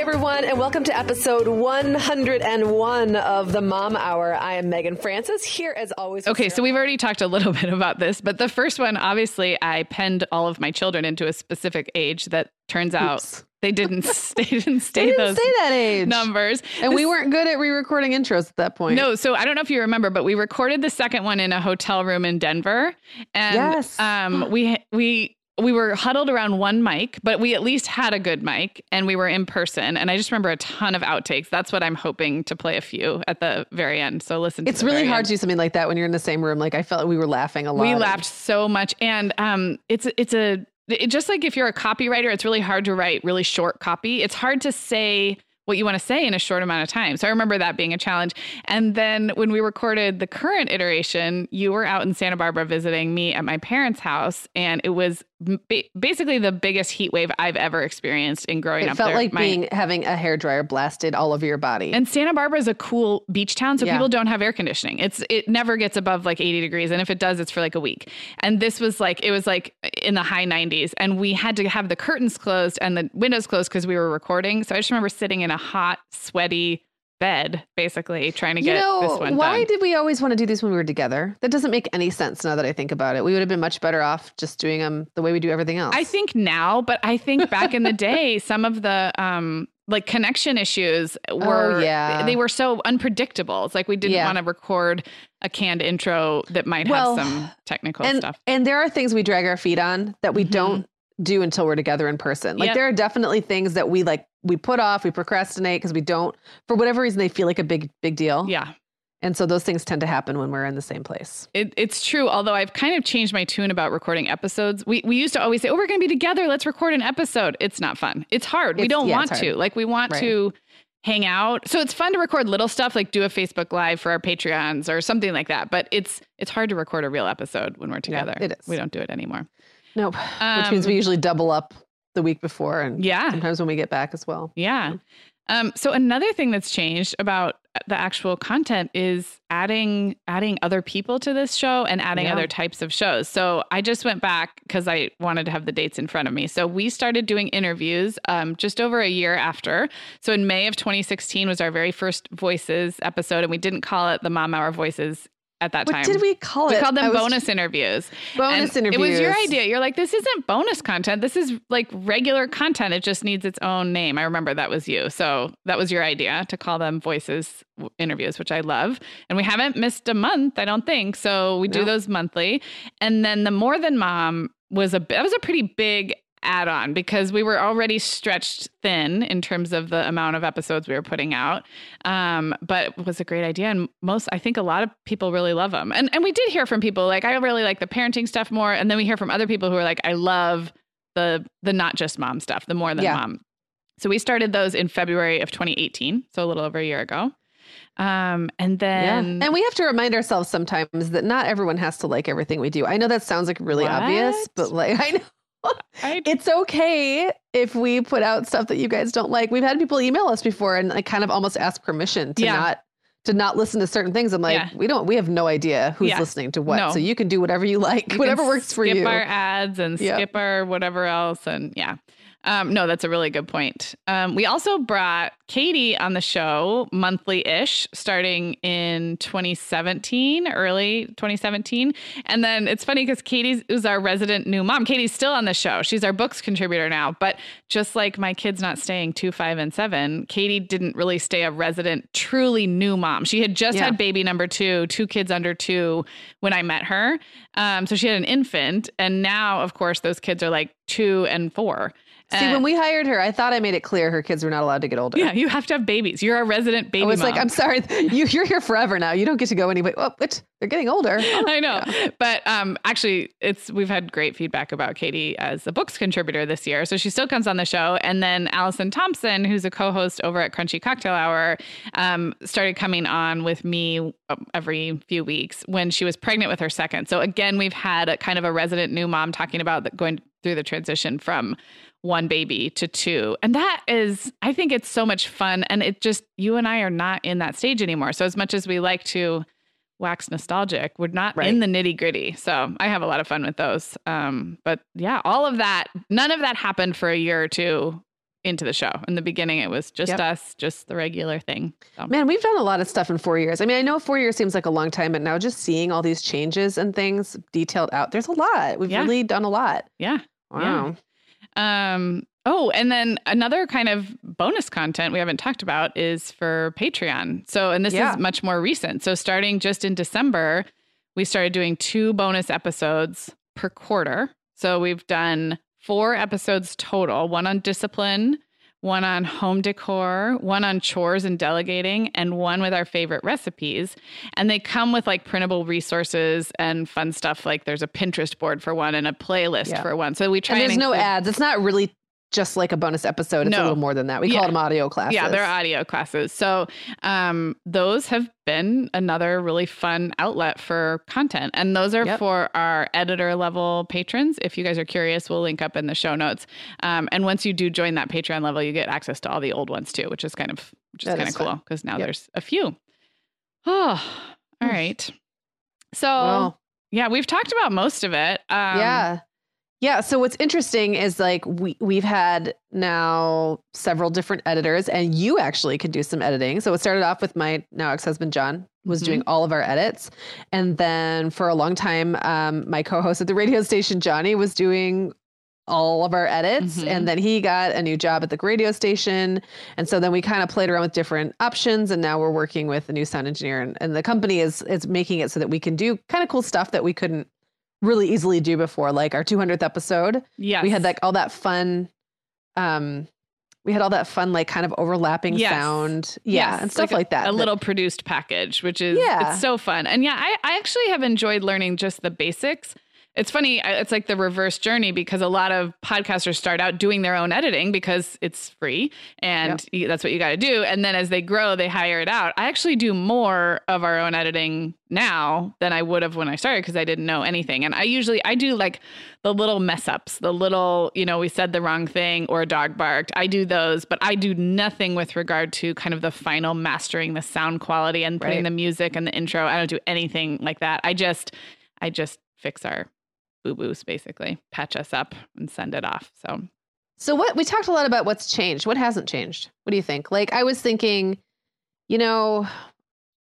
Speaker 3: Hey everyone, and welcome to episode 101 of the Mom Hour. I am Meagan Francis, here as always.
Speaker 1: Okay,
Speaker 3: Sarah
Speaker 1: so we've already talked a little bit about this, but the first one, obviously, I penned all of my children into a specific age that turns out
Speaker 2: Oops.
Speaker 1: they didn't. They didn't stay
Speaker 2: They didn't
Speaker 1: those
Speaker 2: say that age.
Speaker 1: numbers,
Speaker 2: And we weren't good at re-recording intros at that point.
Speaker 1: No, so I don't know if you remember, but we recorded the second one in a hotel room in Denver, and
Speaker 2: Yes.
Speaker 1: um, we we we were huddled around one mic, but we at least had a good mic, and we were in person. And I just remember a ton of outtakes. That's what I'm hoping to play a few at the very end. So listen.
Speaker 2: It's really hard
Speaker 1: end.
Speaker 2: to do something like that when you're in the same room. Like I felt like we were laughing a lot.
Speaker 1: We laughed so much, and um, it's it's a it, just like if you're a copywriter, it's really hard to write really short copy. It's hard to say what you want to say in a short amount of time. So I remember that being a challenge. And then when we recorded the current iteration, you were out in Santa Barbara visiting me at my parents' house, and it was ba- basically the biggest heat wave I've ever experienced in growing
Speaker 2: It
Speaker 1: up
Speaker 2: felt
Speaker 1: there.
Speaker 2: like
Speaker 1: My-
Speaker 2: being having a hair dryer blasted all over your body.
Speaker 1: and Santa Barbara is a cool beach town, so
Speaker 2: Yeah.
Speaker 1: people don't have air conditioning. It's it never gets above like 80 degrees, and if it does, it's for like a week. And this was like it was like in the high 90s, and we had to have the curtains closed and the windows closed because we were recording. So I just remember sitting in a hot, sweaty bed, basically trying to
Speaker 2: you
Speaker 1: get
Speaker 2: know,
Speaker 1: this one
Speaker 2: why
Speaker 1: done.
Speaker 2: did we always want to do these when we were together? That doesn't make any sense now that I think about it. We would have been much better off just doing them the way we do everything else.
Speaker 1: I think now, but I think back in the day, some of the um like connection issues were
Speaker 2: Oh, yeah.
Speaker 1: they were so unpredictable. It's like we didn't
Speaker 2: Yeah.
Speaker 1: want to record a canned intro that might
Speaker 2: Well,
Speaker 1: have some technical
Speaker 2: and
Speaker 1: stuff.
Speaker 2: and there are things we drag our feet on that we
Speaker 1: Mhm.
Speaker 2: don't do until we're together in person. Like
Speaker 1: Yep.
Speaker 2: there are definitely things that we like we put off, we procrastinate because we don't for whatever reason they feel like a big big deal.
Speaker 1: Yeah.
Speaker 2: And so those things tend to happen when we're in the same place.
Speaker 1: It, it's true. Although I've kind of changed my tune about recording episodes. We we used to always say, "Oh, we're going to be together. Let's record an episode." It's not fun. It's hard. we don't
Speaker 2: yeah,
Speaker 1: want to. Like we want
Speaker 2: Right.
Speaker 1: to hang out. So it's fun to record little stuff, like do a Facebook Live for our Patreons or something like that. But it's it's hard to record a real episode when we're
Speaker 2: Yeah,
Speaker 1: together.
Speaker 2: it is.
Speaker 1: We don't do it anymore.
Speaker 2: Nope. Which means
Speaker 1: Um,
Speaker 2: we usually double up the week before and
Speaker 1: Yeah.
Speaker 2: sometimes when we get back as well.
Speaker 1: Yeah. Um, so another thing that's changed about the actual content is adding adding other people to this show and adding
Speaker 2: Yeah.
Speaker 1: other types of shows. So I just went back because I wanted to have the dates in front of me. So we started doing interviews um, just over a year after. So in May of 2016 was our very first Voices episode, and we didn't call it the Mom Hour Voices at that
Speaker 2: what
Speaker 1: time.
Speaker 2: What did we call it?
Speaker 1: We called
Speaker 2: I
Speaker 1: them
Speaker 2: was-
Speaker 1: bonus interviews.
Speaker 2: Bonus
Speaker 1: And It was your idea. You're like, this isn't bonus content. This is like regular content. It just needs its own name. I remember that was you. So that was your idea to call them voices w- interviews, which I love. And we haven't missed a month, I don't think. So we do those monthly. And then the More Than Mom was a that was a pretty big add on because we were already stretched thin in terms of the amount of episodes we were putting out. Um, but it was a great idea. And most, I think a lot of people really love them. And, and we did hear from people like, I really like the parenting stuff more. And then we hear from other people who are like, I love the, the not just mom stuff, the more than
Speaker 2: Yeah.
Speaker 1: mom. So we started those in February of 2018. So a little over a year ago. Um, and then,
Speaker 2: And we have to remind ourselves sometimes that not everyone has to like everything we do. I know that sounds like really obvious, but like I know
Speaker 1: I,
Speaker 2: it's okay if we put out stuff that you guys don't like. We've had people email us before and like kind of almost ask permission to
Speaker 1: Yeah.
Speaker 2: not to not listen to certain things. I'm like,
Speaker 1: Yeah.
Speaker 2: we don't we have no idea who's
Speaker 1: Yeah.
Speaker 2: listening to what.
Speaker 1: No.
Speaker 2: So you can do whatever you like,
Speaker 1: can
Speaker 2: whatever works for you.
Speaker 1: skip our ads and
Speaker 2: Yep.
Speaker 1: skip our whatever else. And yeah. Um, no, that's a really good point. Um, we also brought Katie on the show monthly ish starting in 2017, early 2017. And then it's funny because Katie is our resident new mom. Katie's still on the show. She's our books contributor now. But just like my kids not staying two, five, and seven, Katie didn't really stay a resident, truly new mom. She had just
Speaker 2: Yeah.
Speaker 1: had baby number two, two kids under two when I met her. Um, so she had an infant. And now, of course, those kids are like two and four.
Speaker 2: See, when we hired her, I thought I made it clear her kids were not allowed to get older.
Speaker 1: yeah, you have to have babies. You're a resident baby
Speaker 2: I was
Speaker 1: mom.
Speaker 2: like, I'm sorry, you, you're here forever now. You don't get to go anywhere. Oh, what? They're getting older. Oh,
Speaker 1: I know. But um actually it's we've had great feedback about Katie as a books contributor this year. So she still comes on the show. And then Allison Thompson, who's a co-host over at Crunchy Cocktail Hour, um, started coming on with me uh, every few weeks when she was pregnant with her second. So again, we've had a kind of a resident new mom talking about going through the transition from one baby to two. And that is, I think it's so much fun. And it just, you and I are not in that stage anymore. So as much as we like to wax nostalgic, we're not
Speaker 2: Right.
Speaker 1: in the nitty gritty. So I have a lot of fun with those. Um, but yeah, all of that, none of that happened for a year or two into the show. In the beginning, it was just
Speaker 2: Yep.
Speaker 1: us, just the regular thing. So.
Speaker 2: Man, we've done a lot of stuff in four years. I mean, I know four years seems like a long time, but now just seeing all these changes and things detailed out, there's a lot. We've
Speaker 1: Yeah.
Speaker 2: really done a lot.
Speaker 1: Yeah.
Speaker 2: Wow.
Speaker 1: Um, oh, and then another kind of bonus content we haven't talked about is for Patreon. So, and this
Speaker 2: Yeah.
Speaker 1: is much more recent. So, starting just in December, we started doing two bonus episodes per quarter. So, we've done four episodes total one on discipline, one on home decor, one on chores and delegating, and one with our favorite recipes. And they come with like printable resources and fun stuff. Like there's a Pinterest board for one and a playlist
Speaker 2: Yeah.
Speaker 1: for one. So we try
Speaker 2: And
Speaker 1: and,
Speaker 2: there's no ads. It's not really just like a bonus episode. It's
Speaker 1: No.
Speaker 2: a little more than that. We
Speaker 1: Yeah.
Speaker 2: call them audio classes.
Speaker 1: Yeah, they're audio classes. So um, those have been another really fun outlet for content. And those are
Speaker 2: Yep.
Speaker 1: for our editor level patrons. If you guys are curious, we'll link up in the show notes. Um, and once you do join that Patreon level, you get access to all the old ones too, which is kind of which is kind of cool because now
Speaker 2: Yep.
Speaker 1: there's a few. Oh, all right. So
Speaker 2: Well,
Speaker 1: yeah, we've talked about most of it. Um,
Speaker 2: yeah. Yeah. So what's interesting is like we we've had now several different editors, and you actually could do some editing. So it started off with my now ex-husband John was
Speaker 1: Mhm.
Speaker 2: doing all of our edits, and then for a long time, um, my co-host at the radio station Johnny was doing all of our edits
Speaker 1: Mhm.
Speaker 2: and then he got a new job at the radio station and so then we kind of played around with different options and now we're working with a new sound engineer and, and the company is is making it so that we can do kind of cool stuff that we couldn't really easily do before like our 200th episode
Speaker 1: Yeah,
Speaker 2: we had like all that fun um we had all that fun like kind of overlapping
Speaker 1: Yes.
Speaker 2: sound yeah
Speaker 1: Yes,
Speaker 2: and stuff
Speaker 1: a-
Speaker 2: like, that
Speaker 1: A
Speaker 2: that-
Speaker 1: little produced package, which is
Speaker 2: Yeah.
Speaker 1: it's so fun. And yeah, I, I actually have enjoyed learning just the basics. It's funny, it's like the reverse journey because a lot of podcasters start out doing their own editing because it's free and that's what you got to do. And then as they grow, they hire it out. I actually do more of our own editing now than I would have when I started because I didn't know anything. And I usually I do like the little mess ups, the little, you know, we said the wrong thing or a dog barked. I do those, but I do nothing with regard to kind of the final mastering the sound quality and putting
Speaker 2: Right.
Speaker 1: the music and the intro. I don't do anything like that. I just I just fix our boo boos basically, patch us up and send it off. So
Speaker 2: So what we talked a lot about what's changed. What hasn't changed? What do you think? Like I was thinking, you know,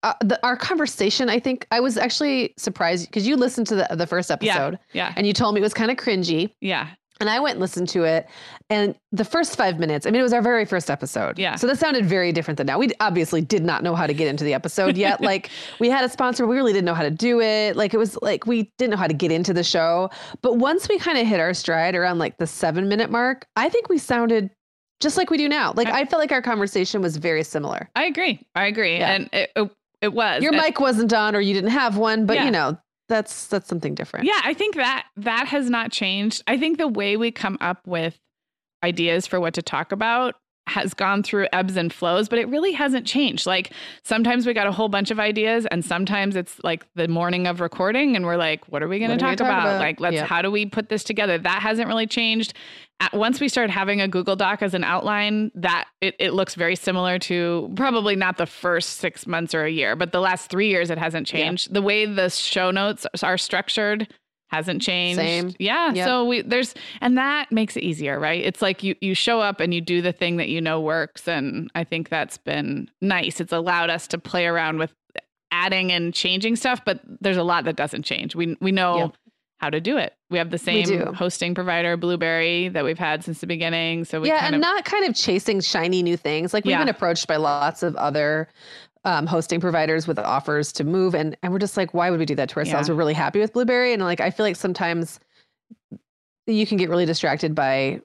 Speaker 2: uh, the, our conversation, I think I was actually surprised because you listened to the, the first episode
Speaker 1: yeah.
Speaker 2: and you told me it was kind of cringy.
Speaker 1: Yeah.
Speaker 2: And I went and listened to it. And the first five minutes, I mean, it was our very first episode.
Speaker 1: Yeah.
Speaker 2: So that sounded very different than now. We obviously did not know how to get into the episode yet. like, we had a sponsor, we really didn't know how to do it. Like, it was like we didn't know how to get into the show. But once we kind of hit our stride around like the seven minute mark, I think we sounded just like we do now. Like, I, felt like our conversation was very similar.
Speaker 1: I agree. I agree.
Speaker 2: Yeah.
Speaker 1: And it, it, it was.
Speaker 2: Your
Speaker 1: And-
Speaker 2: mic wasn't on or you didn't have one, but
Speaker 1: Yeah.
Speaker 2: you know, that's that's something different.
Speaker 1: Yeah, I think that that has not changed. I think the way we come up with ideas for what to talk about has gone through ebbs and flows, but it really hasn't changed. Like sometimes we got a whole bunch of ideas and sometimes it's like the morning of recording and we're like, what are we going to
Speaker 2: What are we
Speaker 1: talk,
Speaker 2: talk
Speaker 1: about?
Speaker 2: about?
Speaker 1: Like let's
Speaker 2: Yep.
Speaker 1: how do we put this together? That hasn't really changed. Once we started having a Google Doc as an outline, that it, it looks very similar to probably not the first six months or a year, but the last three years it hasn't changed. The way the show notes are structured hasn't changed.
Speaker 2: Same.
Speaker 1: Yeah.
Speaker 2: Yep.
Speaker 1: So we there's and that makes it easier, right? It's like you you show up and you do the thing that you know works and I think that's been nice. It's allowed us to play around with adding and changing stuff, but there's a lot that doesn't change. We we know
Speaker 2: Yep.
Speaker 1: How to do it. We have the same hosting provider, Blubrry, that we've had since the beginning. So we
Speaker 2: yeah, and
Speaker 1: of
Speaker 2: not kind of chasing shiny new things. Like we've
Speaker 1: Yeah.
Speaker 2: been approached by lots of other um, hosting providers with offers to move, and and we're just like, why would we do that to ourselves?
Speaker 1: Yeah.
Speaker 2: We're really happy with Blubrry, and like I feel like sometimes you can get really distracted by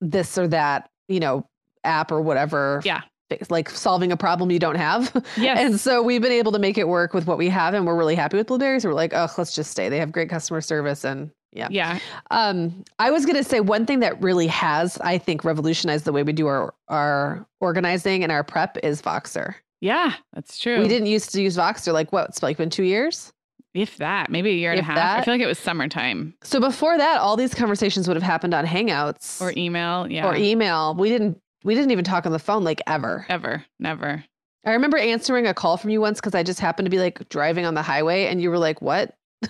Speaker 2: this or that, you know, app or whatever.
Speaker 1: Yeah.
Speaker 2: Like solving a problem you don't have.
Speaker 1: Yes.
Speaker 2: And so we've been able to make it work with what we have, and we're really happy with Blubrrys. We're like, oh, let's just stay. They have great customer service, and yeah.
Speaker 1: yeah.
Speaker 2: Um, I was gonna say one thing that really has, I think, revolutionized the way we do our our organizing and our prep is Voxer.
Speaker 1: Yeah, that's true.
Speaker 2: We didn't used to use Voxer like what? It's like been two years.
Speaker 1: if that, maybe a year and a half. I feel like it was summertime
Speaker 2: So before that, all these conversations would have happened on Hangouts
Speaker 1: or email. Yeah.
Speaker 2: or email. We didn't we didn't even talk on the phone like ever.
Speaker 1: Ever. Never.
Speaker 2: I remember answering a call from you once because I just happened to be like driving on the highway, and you were like, "What?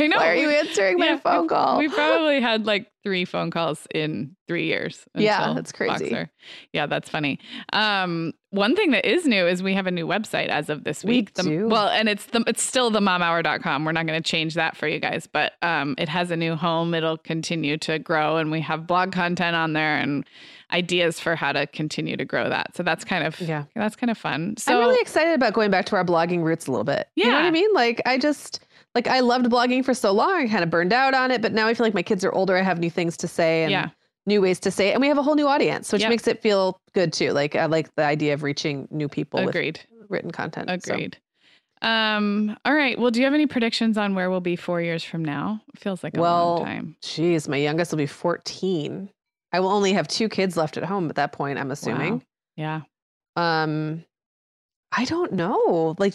Speaker 1: I know.
Speaker 2: Why are you
Speaker 1: we-
Speaker 2: answering my phone call?"
Speaker 1: We probably had like three phone calls in three years.
Speaker 2: Yeah, that's crazy.
Speaker 1: Voxer. Yeah, that's funny. Um, one thing that is new is we have a new website as of this
Speaker 2: We
Speaker 1: week. The-
Speaker 2: do.
Speaker 1: Well, and it's the it's still the momhour.com. We're not going to change that for you guys, but um, it has a new home. It'll continue to grow, and we have blog content on there and ideas for how to continue to grow that. So that's kind of
Speaker 2: Yeah.
Speaker 1: that's kind of fun. So
Speaker 2: I'm really excited about going back to our blogging roots a little bit. You know what I mean? Like I just like I loved blogging for so long. I kind of burned out on it, but now I feel like my kids are older. I have new things to say and
Speaker 1: Yeah.
Speaker 2: new ways to say it. And we have a whole new audience, which
Speaker 1: Yep.
Speaker 2: makes it feel good too. Like I like the idea of reaching new people
Speaker 1: agreed.
Speaker 2: with written content. So,
Speaker 1: Agreed. Um, all right. Well, do you have any predictions on where we'll be four years from now? feels like a
Speaker 2: well,
Speaker 1: long time.
Speaker 2: geez, my youngest will be 14. I will only have two kids left at home at that point, I'm assuming.
Speaker 1: Wow. Yeah.
Speaker 2: Um, I don't know. Like,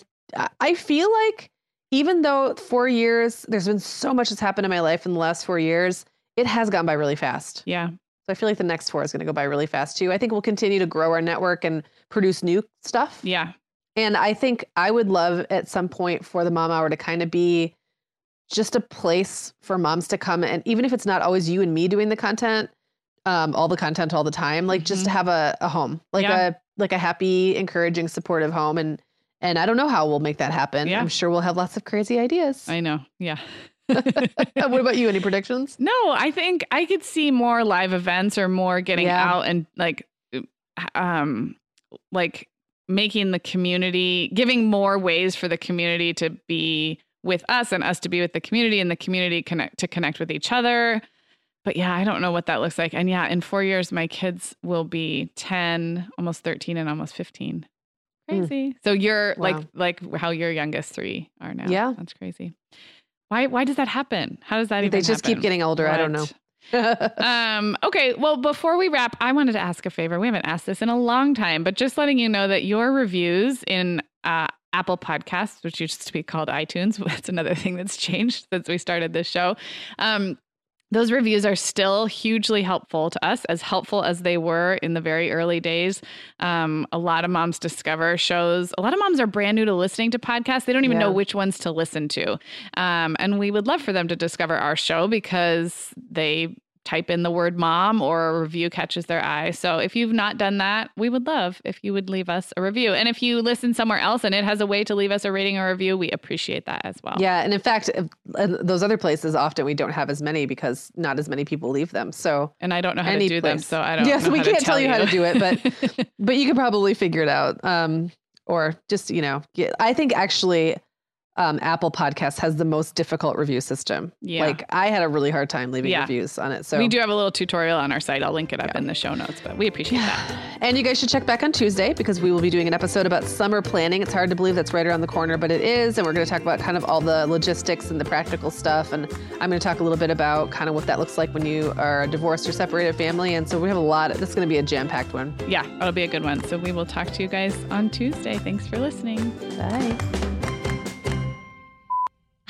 Speaker 2: I feel like even though four years, there's been so much that's happened in my life in the last four years, it has gone by really fast.
Speaker 1: Yeah.
Speaker 2: So I feel like the next four is going to go by really fast too. I think we'll continue to grow our network and produce new stuff.
Speaker 1: Yeah.
Speaker 2: And I think I would love at some point for the mom hour to kind of be just a place for moms to come and even if it's not always you and me doing the content, um, all the content all the time, like just to have a, a home, like
Speaker 1: Yeah.
Speaker 2: a like a happy, encouraging, supportive home. And and I don't know how we'll make that happen.
Speaker 1: Yeah.
Speaker 2: I'm sure we'll have lots of crazy ideas.
Speaker 1: I know. Yeah.
Speaker 2: what about you? Any predictions?
Speaker 1: No, I think I could see more live events or more getting
Speaker 2: Yeah.
Speaker 1: out and like um like making the community giving more ways for the community to be with us and us to be with the community and the community connect to connect with each other. But yeah, I don't know what that looks like. And yeah, in 4 years my kids will be 10, almost 13 and almost 15.
Speaker 2: Mm.
Speaker 1: Crazy. So you're
Speaker 2: Wow.
Speaker 1: like like how your youngest 3 are now.
Speaker 2: Yeah.
Speaker 1: That's crazy. Why why does that happen? How does that even
Speaker 2: They just keep getting older. I don't know.
Speaker 1: Um, okay. Well, before we wrap, I wanted to ask a favor. We haven't asked this in a long time, but just letting you know that your reviews in uh, Apple Podcasts, which used to be called iTunes, that's another thing that's changed since we started this show. Um, those reviews are still hugely helpful to us, as helpful as they were in the very early days. Um, a lot of moms discover shows. A lot of moms are brand new to listening to podcasts. They don't even
Speaker 2: Yeah.
Speaker 1: know which ones to listen to. Um, and we would love for them to discover our show because they type in the word mom or a review catches their eye. So if you've not done that, we would love if you would leave us a review. And if you listen somewhere else and it has a way to leave us a rating or review, we appreciate that as well.
Speaker 2: Yeah, and in fact, uh, those other places often we don't have as many because not as many people leave them. So
Speaker 1: and I don't know how to do place. them, so I don't.
Speaker 2: Yes,
Speaker 1: yeah,
Speaker 2: so we can't tell,
Speaker 1: tell
Speaker 2: you how to do it, but but you can probably figure it out. Um, or just you know, get, I think actually um, Apple Podcast has the most difficult review system. Yeah. Like I had a really hard time leaving yeah. reviews on it. So
Speaker 1: we do have a little tutorial on our site. I'll link it up yeah. in the show notes, but we appreciate yeah. that.
Speaker 2: And you guys should check back on Tuesday because we will be doing an episode about summer planning. It's hard to believe that's right around the corner, but it is. And we're going to talk about kind of all the logistics and the practical stuff. And I'm going to talk a little bit about kind of what that looks like when you are a divorced or separated family. And so we have a lot. Of, this is going to be a jam packed one.
Speaker 1: Yeah, it'll be a good one. So we will talk to you guys on Tuesday. Thanks for listening.
Speaker 2: Bye.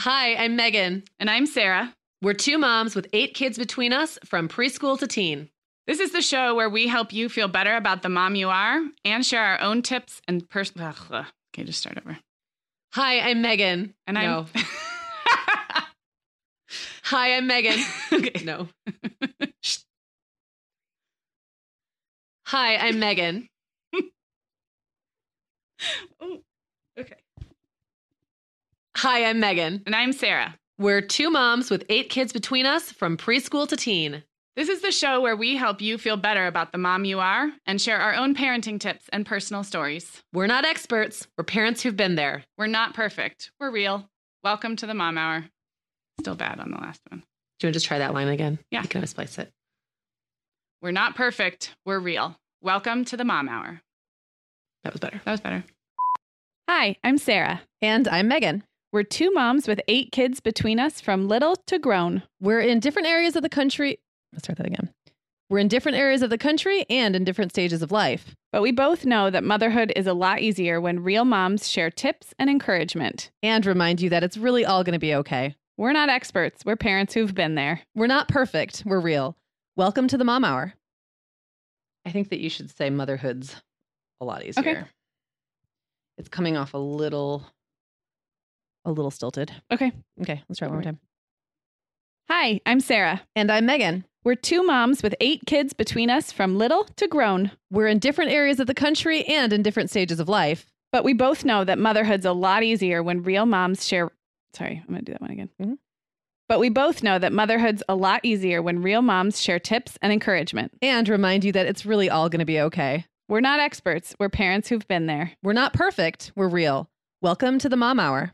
Speaker 6: Hi, I'm Meagan.
Speaker 7: And I'm Sarah.
Speaker 6: We're two moms with eight kids between us from preschool to teen.
Speaker 7: This is the show where we help you feel better about the mom you are and share our own tips and personal. Okay, just start over.
Speaker 6: Hi, I'm Meagan.
Speaker 7: And no.
Speaker 6: I'm. Hi, I'm Meagan. okay. No. Hi, I'm Meagan.
Speaker 7: oh, okay.
Speaker 6: Hi, I'm Meagan.
Speaker 7: And I'm Sarah.
Speaker 6: We're two moms with eight kids between us from preschool to teen.
Speaker 7: This is the show where we help you feel better about the mom you are and share our own parenting tips and personal stories.
Speaker 6: We're not experts, we're parents who've been there.
Speaker 7: We're not perfect, we're real. Welcome to the Mom Hour. Still bad on the last one.
Speaker 6: Do you want to just try that line again?
Speaker 7: Yeah.
Speaker 6: You can splice it.
Speaker 7: We're not perfect, we're real. Welcome to the Mom Hour.
Speaker 6: That was better.
Speaker 7: That was better.
Speaker 1: Hi, I'm Sarah.
Speaker 3: And I'm Meagan.
Speaker 1: We're two moms with eight kids between us from little to grown.
Speaker 3: We're in different areas of the country. Let's start that again. We're in different areas of the country and in different stages of life.
Speaker 1: But we both know that motherhood is a lot easier when real moms share tips and encouragement.
Speaker 3: And remind you that it's really all going to be okay.
Speaker 1: We're not experts, we're parents who've been there.
Speaker 3: We're not perfect, we're real. Welcome to the Mom Hour.
Speaker 2: I think that you should say motherhood's a lot easier. Okay. It's coming off a little a little stilted.
Speaker 1: Okay.
Speaker 3: Okay. Let's try it one more time.
Speaker 1: Hi, I'm Sarah.
Speaker 3: And I'm Meagan.
Speaker 1: We're two moms with eight kids between us from little to grown.
Speaker 3: We're in different areas of the country and in different stages of life.
Speaker 1: But we both know that motherhood's a lot easier when real moms share. Sorry, I'm going to do that one again. Mm-hmm. But we both know that motherhood's a lot easier when real moms share tips and encouragement.
Speaker 3: And remind you that it's really all going to be okay.
Speaker 1: We're not experts, we're parents who've been there.
Speaker 3: We're not perfect, we're real. Welcome to the Mom Hour.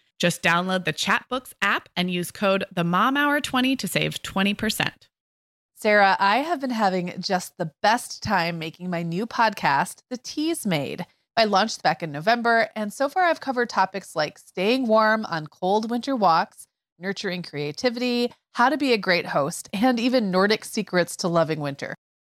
Speaker 1: Just download the Chatbooks app and use code the Mom Hour 20 to save 20%.
Speaker 3: Sarah, I have been having just the best time making my new podcast, The Teasmade. I launched back in November, and so far I've covered topics like staying warm on cold winter walks, nurturing creativity, how to be a great host, and even Nordic secrets to loving winter.